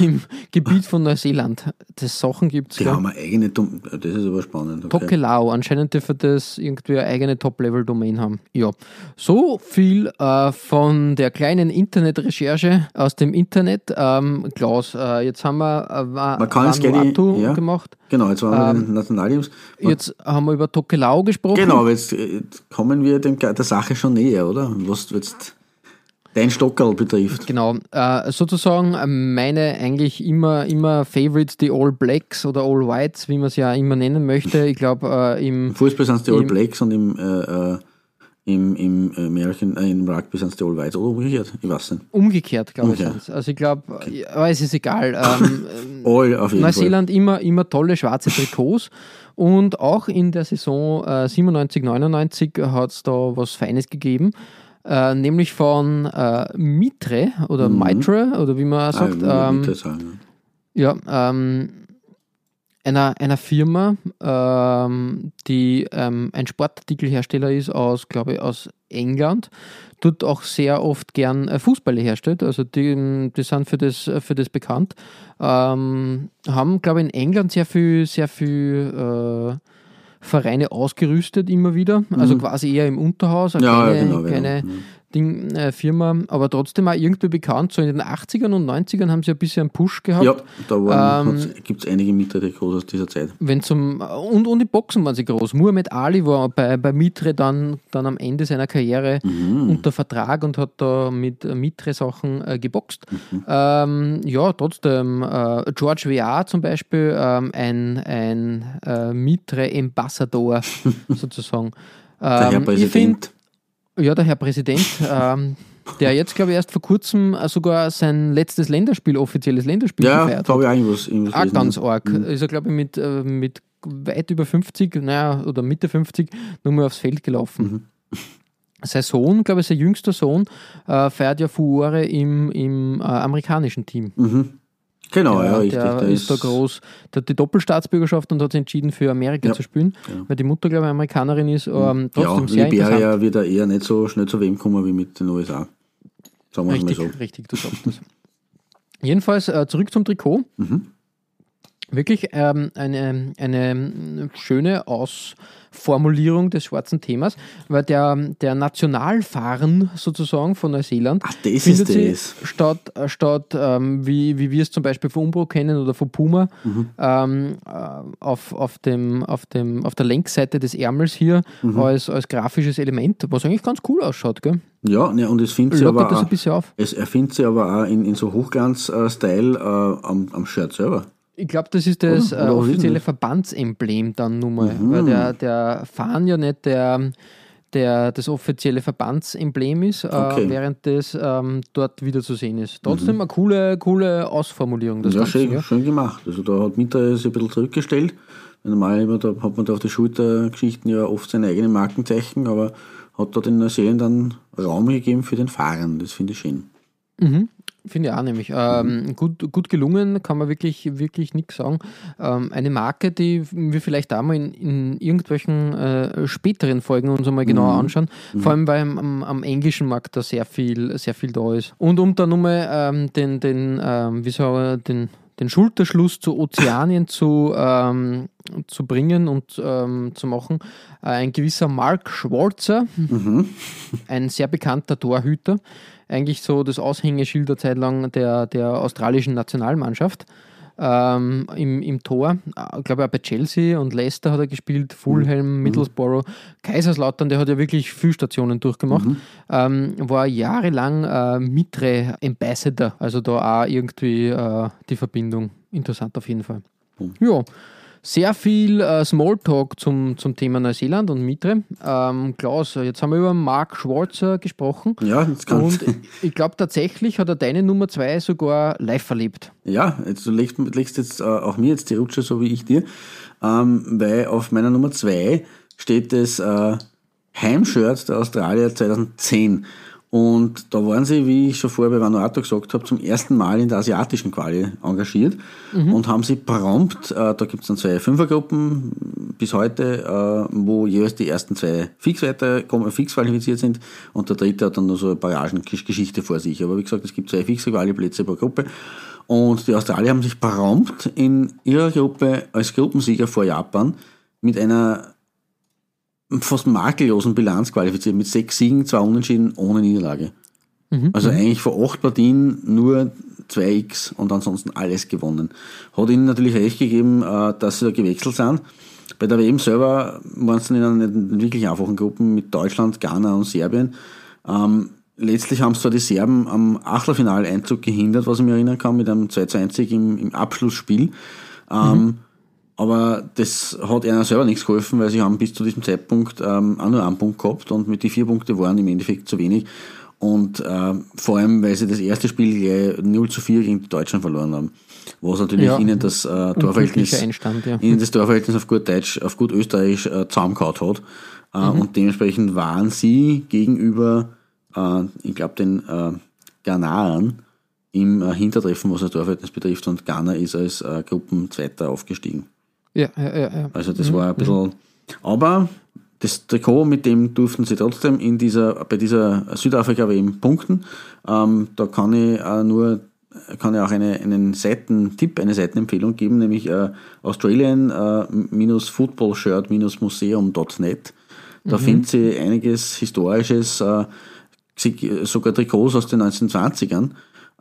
im Gebiet von Neuseeland. Das Sachen gibt es. Die ja. haben eine eigene, Dom das ist aber spannend. Okay. Tokelau, anscheinend dürfen das irgendwie eine eigene Top-Level-Domain haben. Ja, so viel äh, von der kleinen Internet-Recherche Recherche aus dem Internet. Ähm, Klaus, äh, jetzt haben wir äh, Vanuatu ja, gemacht. Genau, jetzt waren wir ähm, den Nationalteams. Jetzt haben wir über Tokelau gesprochen. Genau, jetzt, jetzt kommen wir dem, der Sache schon näher, oder? Was jetzt dein Stockerl betrifft. Genau, äh, sozusagen meine eigentlich immer, immer Favorites, die All Blacks oder All Whites, wie man es ja immer nennen möchte. Ich glaube, äh, im Fußball sind es die All Blacks und im äh, äh im, im American, äh, im Rugby sind es die All Whites oder umgekehrt? Ich weiß nicht. Umgekehrt, glaube ich. Also ich glaube, okay. aber es ist egal. Ähm, All auf jeden Neuseeland Fall. immer, immer tolle schwarze Trikots. Und auch in der Saison äh, 97, 99 hat es da was Feines gegeben. Äh, nämlich von äh, Mitre oder mhm. Mitre oder wie man sagt. Ah, ähm, sagen, ja, ähm, einer, einer Firma, ähm, die ähm, ein Sportartikelhersteller ist aus, glaube ich, aus England, dort auch sehr oft gern äh, Fußballer herstellt. Also die, die sind für das, für das bekannt. Ähm, haben, glaube ich, in England sehr viel, sehr viel äh, Vereine ausgerüstet immer wieder. Also quasi eher im Unterhaus, eine Ja, kleine, genau, genau. kleine Mhm. Ding, äh, Firma, aber trotzdem auch irgendwie bekannt. So in den 80ern und 90ern haben sie ein bisschen einen Push gehabt. Ja, da Ähm, gibt es einige Mitre groß aus dieser Zeit. Wenn zum, und, und die Boxen waren sie groß. Muhammad Ali war bei, bei Mitre dann, dann am Ende seiner Karriere Mhm. unter Vertrag und hat da mit Mitre-Sachen äh, geboxt. Mhm. Ähm, ja, trotzdem, äh, George Weah zum Beispiel, ähm, ein, ein äh, Mitre-Ambassador sozusagen. Der Herr Ähm, ich Präsident. Ja, der Herr Präsident, ähm, der jetzt, glaube ich, erst vor kurzem äh, sogar sein letztes Länderspiel, offizielles Länderspiel Ja, gefeiert hat. habe ich auch irgendwas, irgendwas Auch ganz arg. Mhm. Ist er, glaube ich, mit, äh, mit weit über 50, naja, oder Mitte 50 nochmal aufs Feld gelaufen. Mhm. Sein Sohn, glaube ich, sein jüngster Sohn, äh, feiert ja Furore im, im äh, amerikanischen Team. Genau, ja, Der- richtig. Der da ist da groß. Der hat die Doppelstaatsbürgerschaft und hat sich entschieden für Amerika Ja, zu spielen, ja. weil die Mutter, glaube ich, Amerikanerin ist. Ähm, trotzdem Ja, sehr. Liberia wird er eher nicht so schnell zu wem kommen wie mit den USA. Sagen wir es mal Richtig, so. richtig, du sagst das. Jedenfalls äh, zurück zum Trikot. Mhm. Wirklich ähm, eine, eine schöne Ausformulierung des schwarzen Themas, weil der, der Nationalfahren sozusagen von Neuseeland Ach, das findet ist sie das. statt, äh, statt ähm, wie, wie wir es zum Beispiel von Umbro kennen oder von Puma, Mhm. ähm, äh, auf, auf, dem, auf, dem, auf der Längsseite des Ärmels hier Mhm. als, als grafisches Element, was eigentlich ganz cool ausschaut. Gell? Ja, ne, und es findet sie aber auch, es erfindet sie aber auch in, in so Hochglanz-Style äh, am, am Shirt selber. Ich glaube, das ist das Oder? äh, Oder ist offizielle? Verbandsemblem dann nun mal. Mhm. Weil der, der Fahnen ja nicht der, der, das offizielle Verbandsemblem ist, Okay. äh, während das ähm, dort wieder zu sehen ist. Trotzdem eine coole, coole Ausformulierung. Das ja, Ganze, schön, ja. schön gemacht. Also da hat Mieter sich ein bisschen zurückgestellt. Normal hat man da auf der Schultergeschichten ja oft seine eigenen Markenzeichen, aber hat da den Neuseeländern Raum gegeben für den Fahren. Das finde ich schön. Finde ich auch nämlich. Ähm, gut, gut gelungen, kann man wirklich, wirklich nichts sagen. Ähm, eine Marke, die wir vielleicht auch mal in, in irgendwelchen äh, späteren Folgen uns einmal genauer anschauen. Vor allem, weil am, am englischen Markt da sehr viel, sehr viel da ist. Und um da nochmal ähm, den, den, ähm, wie soll ich, den, den Schulterschluss zu Ozeanien zu, ähm, zu bringen und ähm, zu machen, äh, ein gewisser Mark Schwarzer, ein sehr bekannter Torhüter, eigentlich so das Aushängeschild der Zeit lang der, der australischen Nationalmannschaft. Ähm, im, Im Tor, ich glaube auch bei Chelsea und Leicester hat er gespielt, Fulham, Middlesbrough, Kaiserslautern, der hat ja wirklich viele Stationen durchgemacht, ähm, war jahrelang äh, Mitre Ambassador, also da auch irgendwie äh, die Verbindung. Interessant auf jeden Fall. Ja, sehr viel äh, Smalltalk zum, zum Thema Neuseeland und Mitre. Ähm, Klaus, jetzt haben wir über Mark Schwarzer gesprochen. Ja, jetzt kann Und ich glaube tatsächlich hat er deine Nummer zwei sogar live erlebt. Ja, jetzt, du legst, legst jetzt äh, auch mir jetzt die Rutsche, so wie ich dir, ähm, weil auf meiner Nummer zwei steht das äh, Heimshirt der Australier 2010. Und da waren sie, wie ich schon vorher bei Vanuatu gesagt habe, zum ersten Mal in der asiatischen Quali engagiert und haben sie prompt, äh, da gibt es dann zwei Fünfergruppen bis heute, äh, wo jeweils die ersten zwei fix weiter fix qualifiziert sind und der dritte hat dann noch so eine Barragengeschichte vor sich. Aber wie gesagt, es gibt zwei fixe Quali-Plätze pro Gruppe. Und die Australier haben sich prompt in ihrer Gruppe als Gruppensieger vor Japan mit einer fast makellosen Bilanz qualifiziert, mit sechs Siegen, zwei Unentschieden, ohne Niederlage. Also eigentlich vor acht Partien nur 2x und ansonsten alles gewonnen. Hat ihnen natürlich recht gegeben, äh, dass sie da gewechselt sind. Bei der WM selber waren es in einer wirklich einfachen Gruppen mit Deutschland, Ghana und Serbien. Ähm, letztlich haben es zwar die Serben am Achtelfinaleinzug gehindert, was ich mich erinnern kann, mit einem 2 zu 1 Sieg im, im Abschlussspiel. Ähm, aber das hat ihnen selber nichts geholfen, weil sie haben bis zu diesem Zeitpunkt ähm, auch nur einen Punkt gehabt und mit die vier Punkte waren im Endeffekt zu wenig. Und äh, vor allem, weil sie das erste Spiel gleich 0 zu 4 gegen die Deutschen verloren haben. Was natürlich Ja. ihnen das äh, Torverhältnis, ja. ihnen das Torverhältnis auf gut Deutsch, auf gut Österreichisch äh, zusammengehauen hat. Äh, Mhm. Und dementsprechend waren sie gegenüber, äh, ich glaube, den äh, Ghanaren im äh, Hintertreffen, was das Torverhältnis betrifft. Und Ghana ist als äh, Gruppenzweiter aufgestiegen. Ja, ja, ja. Also das war ein bisschen. Aber das Trikot, mit dem durften sie trotzdem in dieser, bei dieser Südafrika-WM punkten. Ähm, da kann ich äh, nur kann ich auch eine, einen Seitentipp, eine Seitenempfehlung geben, nämlich äh, Australian-Footballshirt-Museum.net. Da mhm. findet sie einiges Historisches, äh, sogar Trikots aus den 1920ern.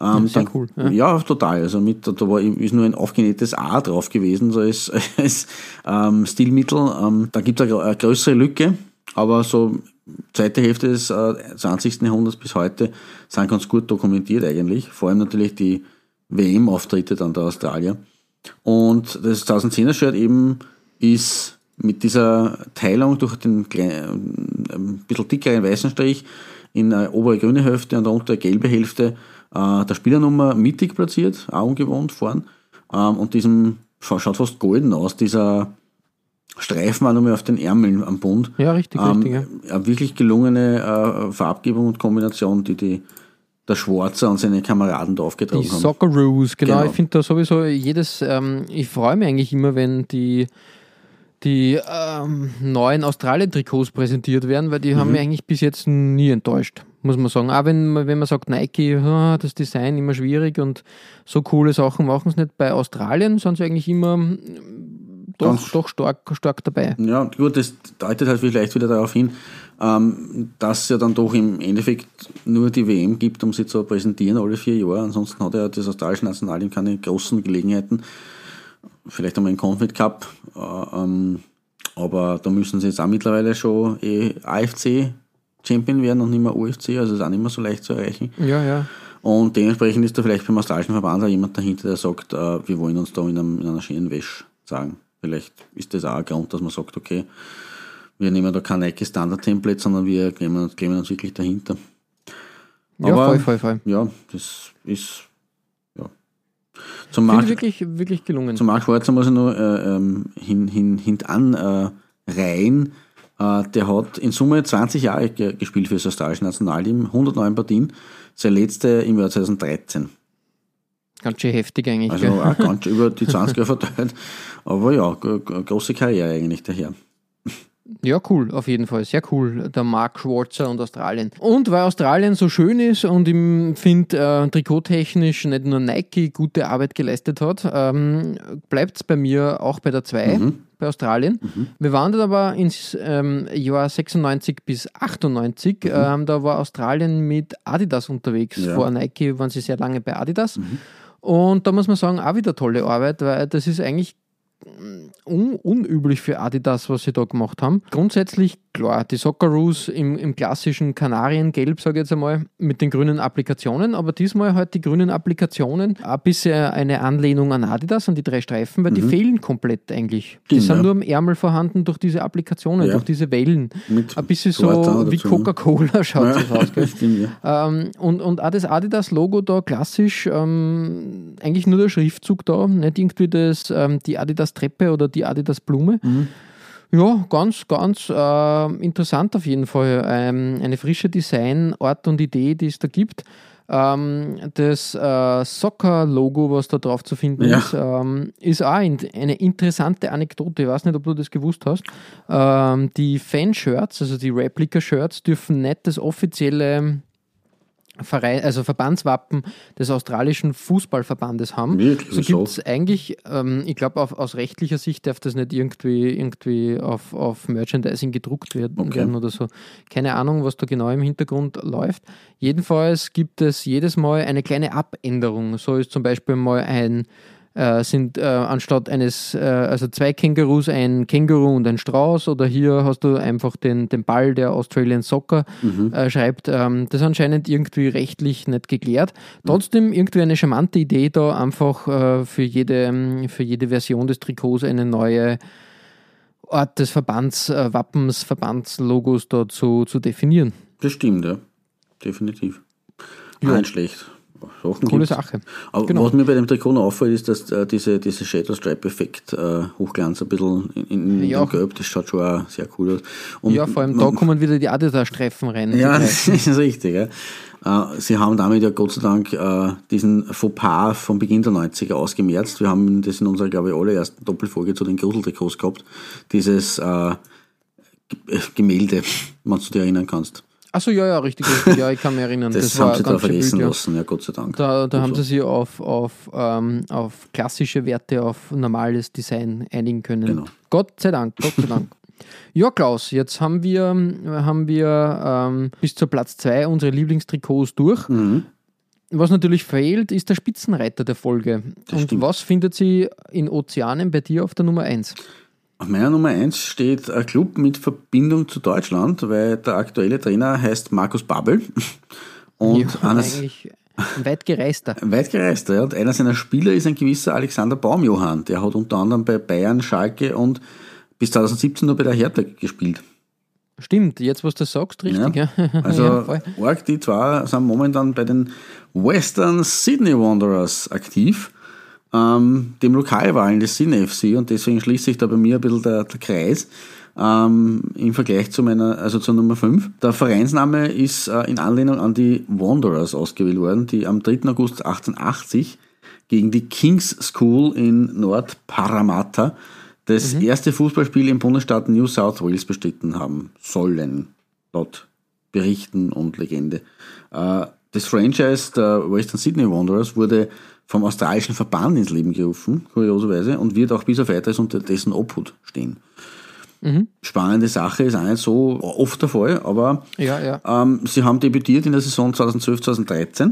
Ähm, ja, dann, cool. Ja. ja. total. Also mit, da war, ist nur ein aufgenähtes A drauf gewesen, so als, als ähm, Stilmittel. Ähm, da gibt es eine, eine, größere Lücke, aber so zweite Hälfte des äh, 20. Jahrhunderts bis heute sind ganz gut dokumentiert eigentlich. Vor allem natürlich die WM-Auftritte dann der Australier. Und das 1010er-Shirt eben ist mit dieser Teilung durch den kleinen, ein bisschen dickeren weißen Strich in eine obere grüne Hälfte und unter eine gelbe Hälfte äh, der Spielernummer mittig platziert, auch ungewohnt vorn. Ähm, und diesem schaut fast golden aus, dieser Streifen war nochmal auf den Ärmeln am Bund. Ja, richtig, ähm, richtig. Ja. Eine wirklich gelungene äh, Farbgebung und Kombination, die die der Schwarzer und seine Kameraden da aufgetragen die haben. Die Socceroos, genau. genau. Ich finde da sowieso jedes, ähm, ich freue mich eigentlich immer, wenn die die ähm, neuen Australien-Trikots präsentiert werden, weil die mhm. haben mich eigentlich bis jetzt nie enttäuscht, muss man sagen. Auch wenn, wenn man sagt, Nike, oh, das Design immer schwierig und so coole Sachen machen sie nicht. Bei Australien sind sie eigentlich immer doch, doch stark, stark dabei. Ja, gut, das deutet halt vielleicht wieder darauf hin, ähm, dass es ja dann doch im Endeffekt nur die WM gibt, um sie zu präsentieren alle vier Jahre. Ansonsten hat ja das australische Nationalteam keine großen Gelegenheiten vielleicht einmal einen Confed Cup, äh, ähm, aber da müssen sie jetzt auch mittlerweile schon eh AFC Champion werden und nicht mehr UFC, also ist auch nicht mehr so leicht zu erreichen. Ja, ja. Und dementsprechend ist da vielleicht beim australischen Verband auch jemand dahinter, der sagt, äh, wir wollen uns da in, einem, in einer schönen Wäsche sagen. Vielleicht ist das auch ein Grund, dass man sagt, okay, wir nehmen da kein Nike Standard Template, sondern wir kleben, kleben uns wirklich dahinter. Aber, ja, voll, voll, voll. Ja, das ist zum Mark, wirklich, wirklich gelungen. Zum Mark Schwarzer muss ich noch äh, ähm, hin, hin, hintan äh, rein. Äh, der hat in Summe 20 Jahre gespielt für das australische Nationalteam, 109 Partien. Sein letzte im Jahr 2013. Ganz schön heftig eigentlich. Also auch ganz über die 20 Jahre verteilt. Aber ja, große Karriere eigentlich daher. Ja, cool, auf jeden Fall. Sehr cool, der Mark Schwarzer und Australien. Und weil Australien so schön ist und ich finde, äh, trikottechnisch nicht nur Nike gute Arbeit geleistet hat, ähm, bleibt es bei mir auch bei der 2. Mhm. Bei Australien. Mhm. Wir waren dann aber ins ähm, Jahr 96 bis 98. Mhm. Ähm, da war Australien mit Adidas unterwegs. Ja. Vor Nike waren sie sehr lange bei Adidas. Mhm. Und da muss man sagen, auch wieder tolle Arbeit, weil das ist eigentlich un unüblich für Adidas, was sie da gemacht haben. Grundsätzlich, klar, die Socceroos im, im klassischen Kanariengelb, sage ich jetzt einmal, mit den grünen Applikationen, aber diesmal halt die grünen Applikationen ein bisschen eine Anlehnung an Adidas, an die drei Streifen, weil mhm. die fehlen komplett eigentlich. Die sind ja. nur am Ärmel vorhanden durch diese Applikationen, ja. durch diese Wellen. Mit ein bisschen so wie Coca-Cola schaut ja. das aus. Gell? Stimmt, ähm, und, und auch das Adidas-Logo da klassisch, ähm, eigentlich nur der Schriftzug da, nicht irgendwie das, ähm, die Adidas-Treppe oder die Adidas Blume. Mhm. Ja, ganz, ganz äh, interessant auf jeden Fall. Ähm, eine frische Designart und Idee, die es da gibt. Ähm, das äh, Soccer-Logo, was da drauf zu finden ja. ist, ähm, ist auch in, eine interessante Anekdote. Ich weiß nicht, ob du das gewusst hast. Ähm, die Fanshirts, also die Replika-Shirts, dürfen nicht das offizielle Verein, also Verbandswappen des australischen Fußballverbandes haben. Wirklich? So gibt es eigentlich, ähm, ich glaube, aus rechtlicher Sicht darf das nicht irgendwie, irgendwie auf, auf Merchandising gedruckt werden, okay. werden oder so. Keine Ahnung, was da genau im Hintergrund läuft. Jedenfalls gibt es jedes Mal eine kleine Abänderung. So ist zum Beispiel mal ein äh, sind äh, anstatt eines, äh, also zwei Kängurus, ein Känguru und ein Strauß oder hier hast du einfach den, den Ball, der Australian Soccer mhm. Äh, schreibt. Ähm, das ist anscheinend irgendwie rechtlich nicht geklärt. Trotzdem irgendwie eine charmante Idee da einfach äh, für, jede, für jede Version des Trikots eine neue Art des Verbandswappens, Verbandslogos da zu, zu definieren. Das stimmt, ja. Definitiv. Ja. Nicht schlecht. Sachen Coole gibt's. Sache. Aber genau. was mir bei dem Trikot noch auffällt, ist, dass äh, diese, diese Shadow Stripe-Effekt, äh, Hochglanz ein bisschen in, in, ja. in Gelb, das schaut schon auch sehr cool aus. Und ja, vor allem da kommen wieder die Adidas-Streifen rein. Ja, das ist richtig. Ja. Äh, sie haben damit ja Gott sei Dank äh, diesen Fauxpas vom Beginn der 90er ausgemerzt. Wir haben das in unserer, glaube ich, allerersten Doppelfolge zu den Gruseltrikots gehabt. Dieses äh, G- Gemälde, wenn du dich erinnern kannst. Achso, ja, ja, richtig, richtig. Ja, ich kann mich erinnern. Das, Das, haben war sie da vergessen wild, ja. lassen, ja, Gott sei Dank. Da, da haben Also, sie sich auf, auf, ähm, auf klassische Werte, auf normales Design einigen können. Genau. Gott sei Dank, Gott sei Dank. Ja, Klaus, jetzt haben wir, haben wir ähm, bis zur Platz 2 unsere Lieblingstrikots durch. Mhm. Was natürlich fehlt, ist der Spitzenreiter der Folge. Und stimmt. was findet sie in Ozeanen bei dir auf der Nummer 1? Auf meiner Nummer 1 steht ein Club mit Verbindung zu Deutschland, weil der aktuelle Trainer heißt Markus Babbel. Und eines, eigentlich ein weit gereister. weit gereist, ja. Und einer seiner Spieler ist ein gewisser Alexander Baumjohann. Der hat unter anderem bei Bayern, Schalke und bis 2017 nur bei der Hertha gespielt. Stimmt, jetzt was du sagst, richtig. Ja. Also, ja, arg, die zwei sind momentan bei den Western Sydney Wanderers aktiv, ähm, dem Lokalwahlen des Sydney FC und deswegen schließt sich da bei mir ein bisschen der, der Kreis ähm, im Vergleich zu meiner, also zur Nummer 5. Der Vereinsname ist äh, in Anlehnung an die Wanderers ausgewählt worden, die am 3. August 1880 gegen die King's School in Nord Parramatta das erste Fußballspiel im Bundesstaat New South Wales bestritten haben sollen, laut Berichten und Legende. Äh, Das Franchise der Western Sydney Wanderers wurde vom australischen Verband ins Leben gerufen, kurioserweise, und wird auch bis auf weiteres unter dessen Obhut stehen. Spannende Sache ist auch nicht so oft der Fall, aber Ja, ja. ähm, sie haben debütiert in der Saison 2012-2013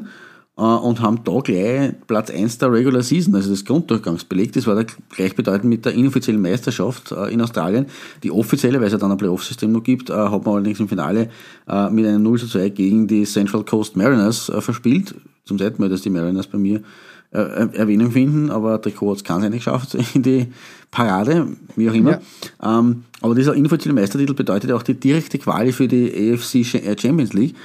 äh, und haben da gleich Platz 1 der Regular Season, also des Grunddurchgangs belegt. Das war da gleichbedeutend mit der inoffiziellen Meisterschaft äh, in Australien. Die offizielle, weil es ja dann ein Playoff-System noch gibt, äh, hat man allerdings im Finale äh, mit einem 0 zu 2 gegen die Central Coast Mariners äh, verspielt. Zum zweiten Mal, dass die Mariners bei mir äh, Erwähnung finden, aber Trikot hat es keins nicht geschafft in die Parade, wie auch immer. Ähm, aber dieser inoffizielle Meistertitel bedeutet auch die direkte Quali für die AFC äh, Champions League.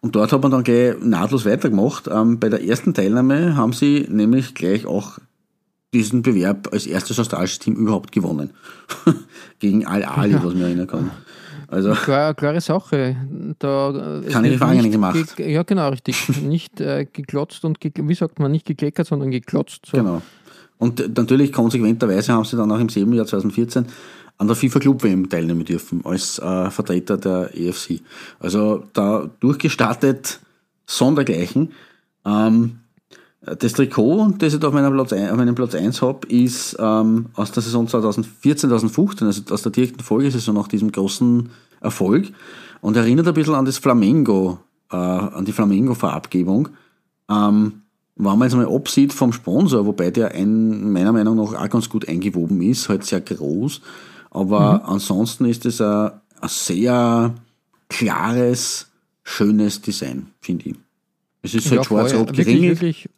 Und dort hat man dann gleich nahtlos weitergemacht. Ähm, bei der ersten Teilnahme haben sie nämlich gleich auch diesen Bewerb als erstes australisches Team überhaupt gewonnen. Gegen Al-Ali, was mich erinnern kann. Also, Klar, klare Sache. Da, äh, Keine Gefangenen nicht gemacht. ge- Ja, genau, richtig. nicht äh, geklotzt und, ge wie sagt man, nicht gekleckert, sondern geklotzt. So. Genau. Und natürlich konsequenterweise haben sie dann auch im selben Jahr 2014 an der FIFA Club WM teilnehmen dürfen als äh, Vertreter der EFC. Also da durchgestartet sondergleichen. Ähm, das Trikot, das ich da auf, meiner Platz auf meinem Platz 1 habe, ist ähm, aus der Saison 2014-2015, also aus der direkten Folgesaison nach diesem großen Erfolg. Und erinnert ein bisschen an das Flamengo, äh, an die Flamengo-Farbgebung. Ähm, wenn man jetzt mal absieht vom Sponsor, wobei der ein, meiner Meinung nach auch ganz gut eingewoben ist, halt sehr groß, aber ansonsten ist es ein, ein sehr klares, schönes Design, finde ich. Es ist halt Ja, schwarz-rot geringelt, wirklich,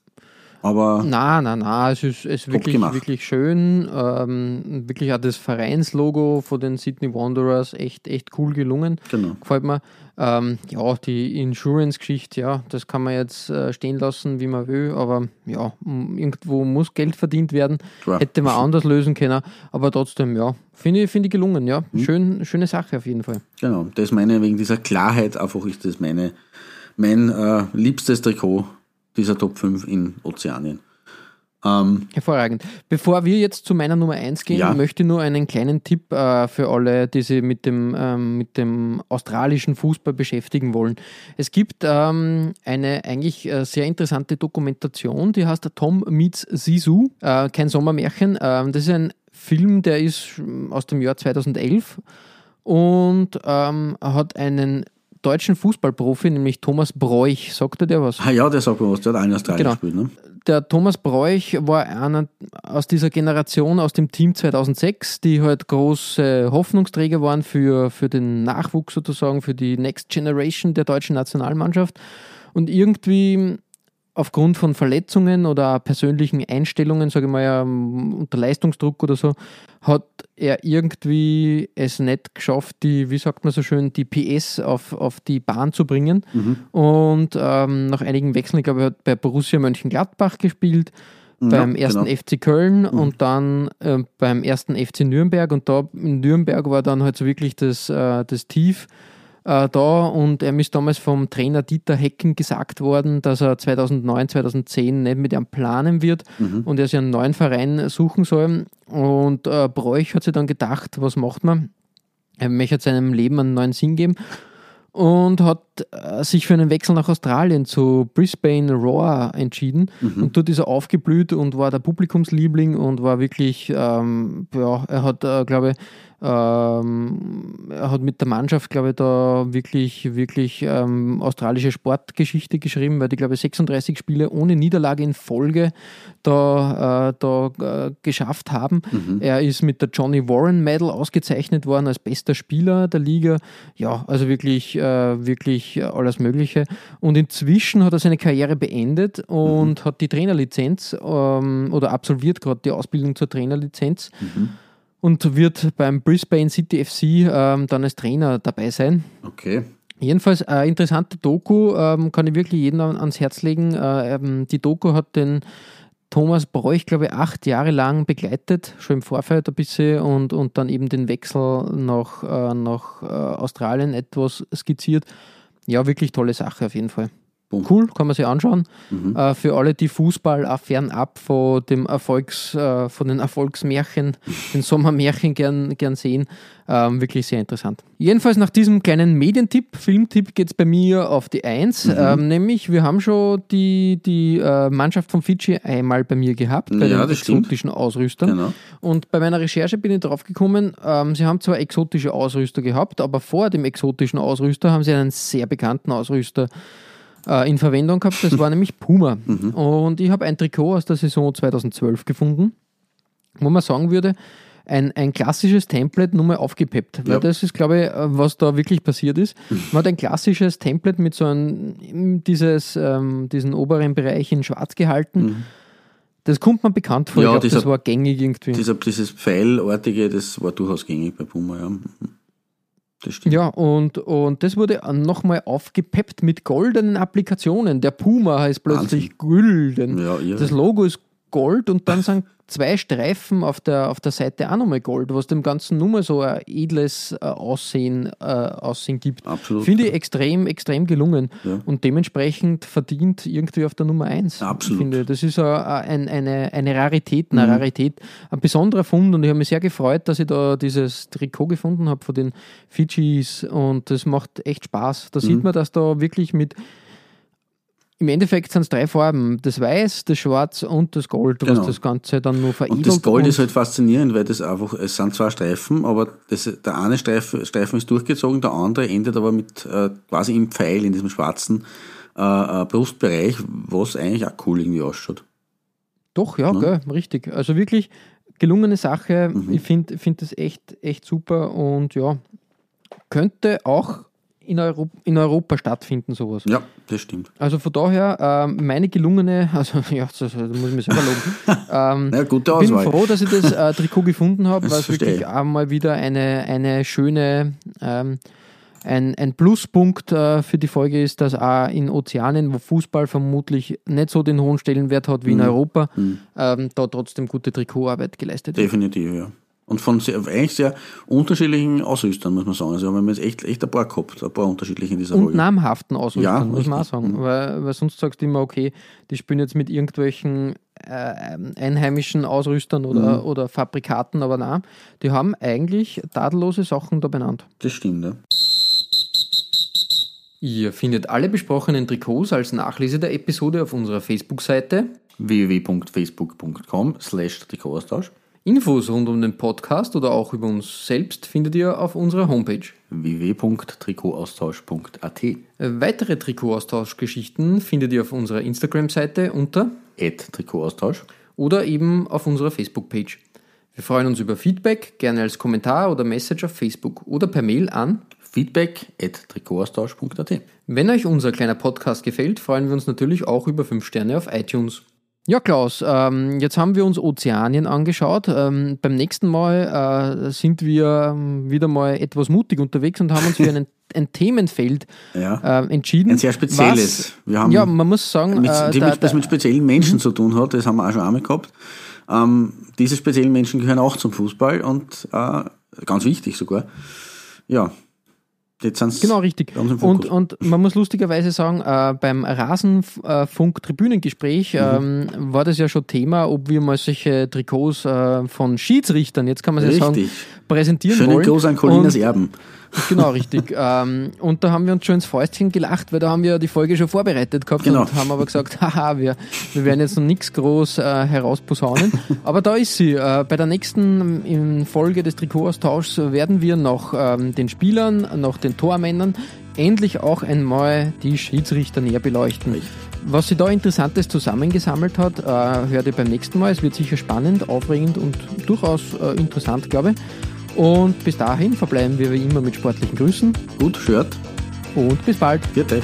aber na, na, na, es ist, es wirklich, gemacht. wirklich schön. Ähm, wirklich auch das Vereinslogo von den Sydney Wanderers echt, echt cool gelungen. genau. Gefällt mir. Ähm, ja, die Insurance-Geschichte, ja, das kann man jetzt äh, stehen lassen, wie man will, aber ja, irgendwo muss Geld verdient werden. Klar. Hätte man anders lösen können, aber trotzdem, ja, finde ich, finde ich gelungen, ja. Mhm. Schön, schöne Sache auf jeden Fall. Genau, das meine wegen dieser Klarheit einfach ist das meine mein äh, liebstes Trikot dieser Top 5 in Ozeanien. Ähm, Hervorragend. Bevor wir jetzt zu meiner Nummer 1 gehen, Ja. möchte ich nur einen kleinen Tipp äh, für alle, die sich mit dem, ähm, mit dem australischen Fußball beschäftigen wollen. Es gibt ähm, eine eigentlich äh, sehr interessante Dokumentation, die heißt Tom Meets Sisu, äh, kein Sommermärchen. Ähm, das ist ein Film, der ist aus dem Jahr 2011 und ähm, hat einen deutschen Fußballprofi, nämlich Thomas Broich. Sagt er dir was? ah ja, der sagt mir was, der hat in Australien Genau. gespielt. Ne? der Thomas Broich war einer aus dieser Generation aus dem Team 2006, die halt große Hoffnungsträger waren für, für den Nachwuchs sozusagen, für die Next Generation der deutschen Nationalmannschaft. Und irgendwie aufgrund von Verletzungen oder persönlichen Einstellungen, sage ich mal, ja, unter Leistungsdruck oder so, hat er irgendwie es nicht geschafft, die, wie sagt man so schön, die PS auf, auf die Bahn zu bringen. Und ähm, nach einigen Wechseln, ich glaube, er hat bei Borussia Mönchengladbach gespielt, beim ersten genau. FC Köln und dann äh, beim ersten FC Nürnberg. Und da in Nürnberg war dann halt so wirklich das, äh, das Tief äh, da und er ist damals vom Trainer Dieter Hecken gesagt worden, dass er 2009, 2010 nicht mit ihm planen wird und er sich einen neuen Verein suchen soll. Und äh, Bräuch hat sich dann gedacht, was macht man? Er möchte seinem Leben einen neuen Sinn geben und hat äh, sich für einen Wechsel nach Australien zu Brisbane Roar entschieden. Mhm. Und dort ist er aufgeblüht und war der Publikumsliebling und war wirklich, ähm, ja, er hat, äh, glaube ich, ähm, er hat mit der Mannschaft, glaube ich, da wirklich, wirklich ähm, australische Sportgeschichte geschrieben, weil die, glaube ich, 36 Spiele ohne Niederlage in Folge da, äh, da äh, geschafft haben. Er ist mit der Johnny Warren Medal ausgezeichnet worden als bester Spieler der Liga. Ja, also wirklich, äh, wirklich alles Mögliche. Und inzwischen hat er seine Karriere beendet und hat die Trainerlizenz ähm, oder absolviert gerade die Ausbildung zur Trainerlizenz und wird beim Brisbane City FC ähm, dann als Trainer dabei sein. Okay. Jedenfalls äh, interessante Doku, ähm, kann ich wirklich jedem an- ans Herz legen. Äh, ähm, die Doku hat den Thomas Bräuch, glaube ich, acht Jahre lang begleitet, schon im Vorfeld ein bisschen und, und dann eben den Wechsel nach, äh, nach äh, Australien etwas skizziert. Ja, wirklich tolle Sache auf jeden Fall. Cool, kann man sich anschauen. Äh, für alle, die Fußball auch fernab von dem Erfolgs, äh, von den Erfolgsmärchen, den Sommermärchen gern, gern sehen, ähm, wirklich sehr interessant. Jedenfalls nach diesem kleinen Medientipp, Filmtipp, geht es bei mir auf die Eins. Ähm, nämlich, wir haben schon die, die äh, Mannschaft von Fidschi einmal bei mir gehabt, bei Ja, den das stimmt. exotischen Ausrüstern. Genau. Und bei meiner Recherche bin ich drauf gekommen, ähm, sie haben zwar exotische Ausrüster gehabt, aber vor dem exotischen Ausrüster haben sie einen sehr bekannten Ausrüster äh, in Verwendung gehabt. Das war nämlich Puma. Und ich habe ein Trikot aus der Saison 2012 gefunden, wo man sagen würde, ein, ein klassisches Template nur mal aufgepeppt. Weil Ja. das ist, glaube ich, äh, was da wirklich passiert ist. Man hat ein klassisches Template mit so einem, dieses, ähm, diesen oberen Bereich in schwarz gehalten. Das kommt man bekannt vor. Ja, ich glaube, dieser- das war gängig irgendwie. Dieser, dieses Pfeilartige, das war durchaus gängig bei Puma, ja. Das stimmt. Ja, und, und das wurde nochmal aufgepeppt mit goldenen Applikationen. Der Puma heißt plötzlich gülden. Ja, irre. Das Logo ist Gold und dann sind zwei Streifen auf der, auf der Seite auch nochmal Gold, was dem Ganzen nur mal so ein edles äh, Aussehen, äh, Aussehen gibt. Absolut. Finde ich extrem, extrem gelungen Ja. und dementsprechend verdient irgendwie auf der Nummer 1. Absolut. Finde. Das ist a- ein, eine, eine Rarität, eine Mhm. Rarität, ein besonderer Fund und ich habe mich sehr gefreut, dass ich da dieses Trikot gefunden habe von den Fidschis und das macht echt Spaß. Da Mhm. sieht man, dass da wirklich mit im Endeffekt sind es drei Farben, das Weiß, das Schwarz und das Gold, was Genau. das Ganze dann nur veredelt. Und das Gold und- ist halt faszinierend, weil das einfach, es sind zwei Streifen, aber das, der eine Streifen, Streifen ist durchgezogen, der andere endet aber mit äh, quasi im Pfeil in diesem schwarzen äh, äh, Brustbereich, was eigentlich auch cool irgendwie ausschaut. Doch, ja, gell, richtig. Also wirklich gelungene Sache. Mhm. Ich finde find das echt, echt super und ja, könnte auch in, Europ in Europa stattfinden, sowas. Ja, das stimmt. Also von daher, ähm, meine gelungene, also ja, das, das muss ich mir selber loben. ähm, Ja, gute ich bin Auswahl. froh, dass ich das äh, Trikot gefunden habe, weil es wirklich ich. einmal wieder eine, eine schöne, ähm, ein, ein Pluspunkt äh, für die Folge ist, dass auch in Ozeanien, wo Fußball vermutlich nicht so den hohen Stellenwert hat wie Mhm. in Europa, ähm, da trotzdem gute Trikotarbeit geleistet wird. Definitiv, ja. Und von sehr, eigentlich sehr unterschiedlichen Ausrüstern, muss man sagen. Also wir haben jetzt echt, echt ein paar gehabt, ein paar unterschiedliche in dieser Und Folge. namhaften Ausrüstern, Ja, muss man auch sagen. Mhm. Weil, weil sonst sagst du immer, okay, die spielen jetzt mit irgendwelchen äh, einheimischen Ausrüstern oder, Mhm. oder Fabrikaten, aber nein, die haben eigentlich tadellose Sachen da benannt. Das stimmt, ja. Ihr findet alle besprochenen Trikots als Nachlese der Episode auf unserer Facebook-Seite. www.facebook.com slash Trikotaustausch Infos rund um den Podcast oder auch über uns selbst findet ihr auf unserer Homepage. www.trikotaustausch.at Weitere Trikotaustauschgeschichten findet ihr auf unserer Instagram-Seite unter Trikotaustausch oder eben auf unserer Facebook-Page. Wir freuen uns über Feedback, gerne als Kommentar oder Message auf Facebook oder per Mail an. feedback at Trikotaustausch.at Wenn euch unser kleiner Podcast gefällt, freuen wir uns natürlich auch über 5 Sterne auf iTunes. Ja, Klaus, ähm, jetzt haben wir uns Ozeanien angeschaut. Ähm, beim nächsten Mal äh, sind wir ähm, wieder mal etwas mutig unterwegs und haben uns für einen, ein Themenfeld Ja. äh, entschieden. Ein sehr spezielles. Was, Wir haben ja, man muss sagen, mit, äh, die der- mit, das mit speziellen Menschen zu tun hat, das haben wir auch schon einmal gehabt. Ähm, diese speziellen Menschen gehören auch zum Fußball und äh, ganz wichtig sogar. Ja, Jetzt Genau, richtig. Und, und man muss lustigerweise sagen, äh, beim Rasenfunk-Tribünengespräch ähm, war das ja schon Thema, ob wir mal solche Trikots äh, von Schiedsrichtern, jetzt kann man es ja sagen, präsentieren Schönen wollen. Gruß an Colinas Erben. Genau, richtig. ähm, und da haben wir uns schon ins Fäustchen gelacht, weil da haben wir die Folge schon vorbereitet gehabt Genau. und haben aber gesagt, haha, wir, wir werden jetzt noch nichts groß äh, herausposaunen. aber da ist sie. Äh, bei der nächsten Folge des Trikotaustauschs werden wir noch ähm, den Spielern, noch den Tormännern endlich auch einmal die Schiedsrichter näher beleuchten. Was sie da Interessantes zusammengesammelt hat, äh, hört ihr beim nächsten Mal. Es wird sicher spannend, aufregend und durchaus äh, interessant, glaube ich. Und bis dahin verbleiben wir wie immer mit sportlichen Grüßen Gut, Shirt. und bis bald. Vierte.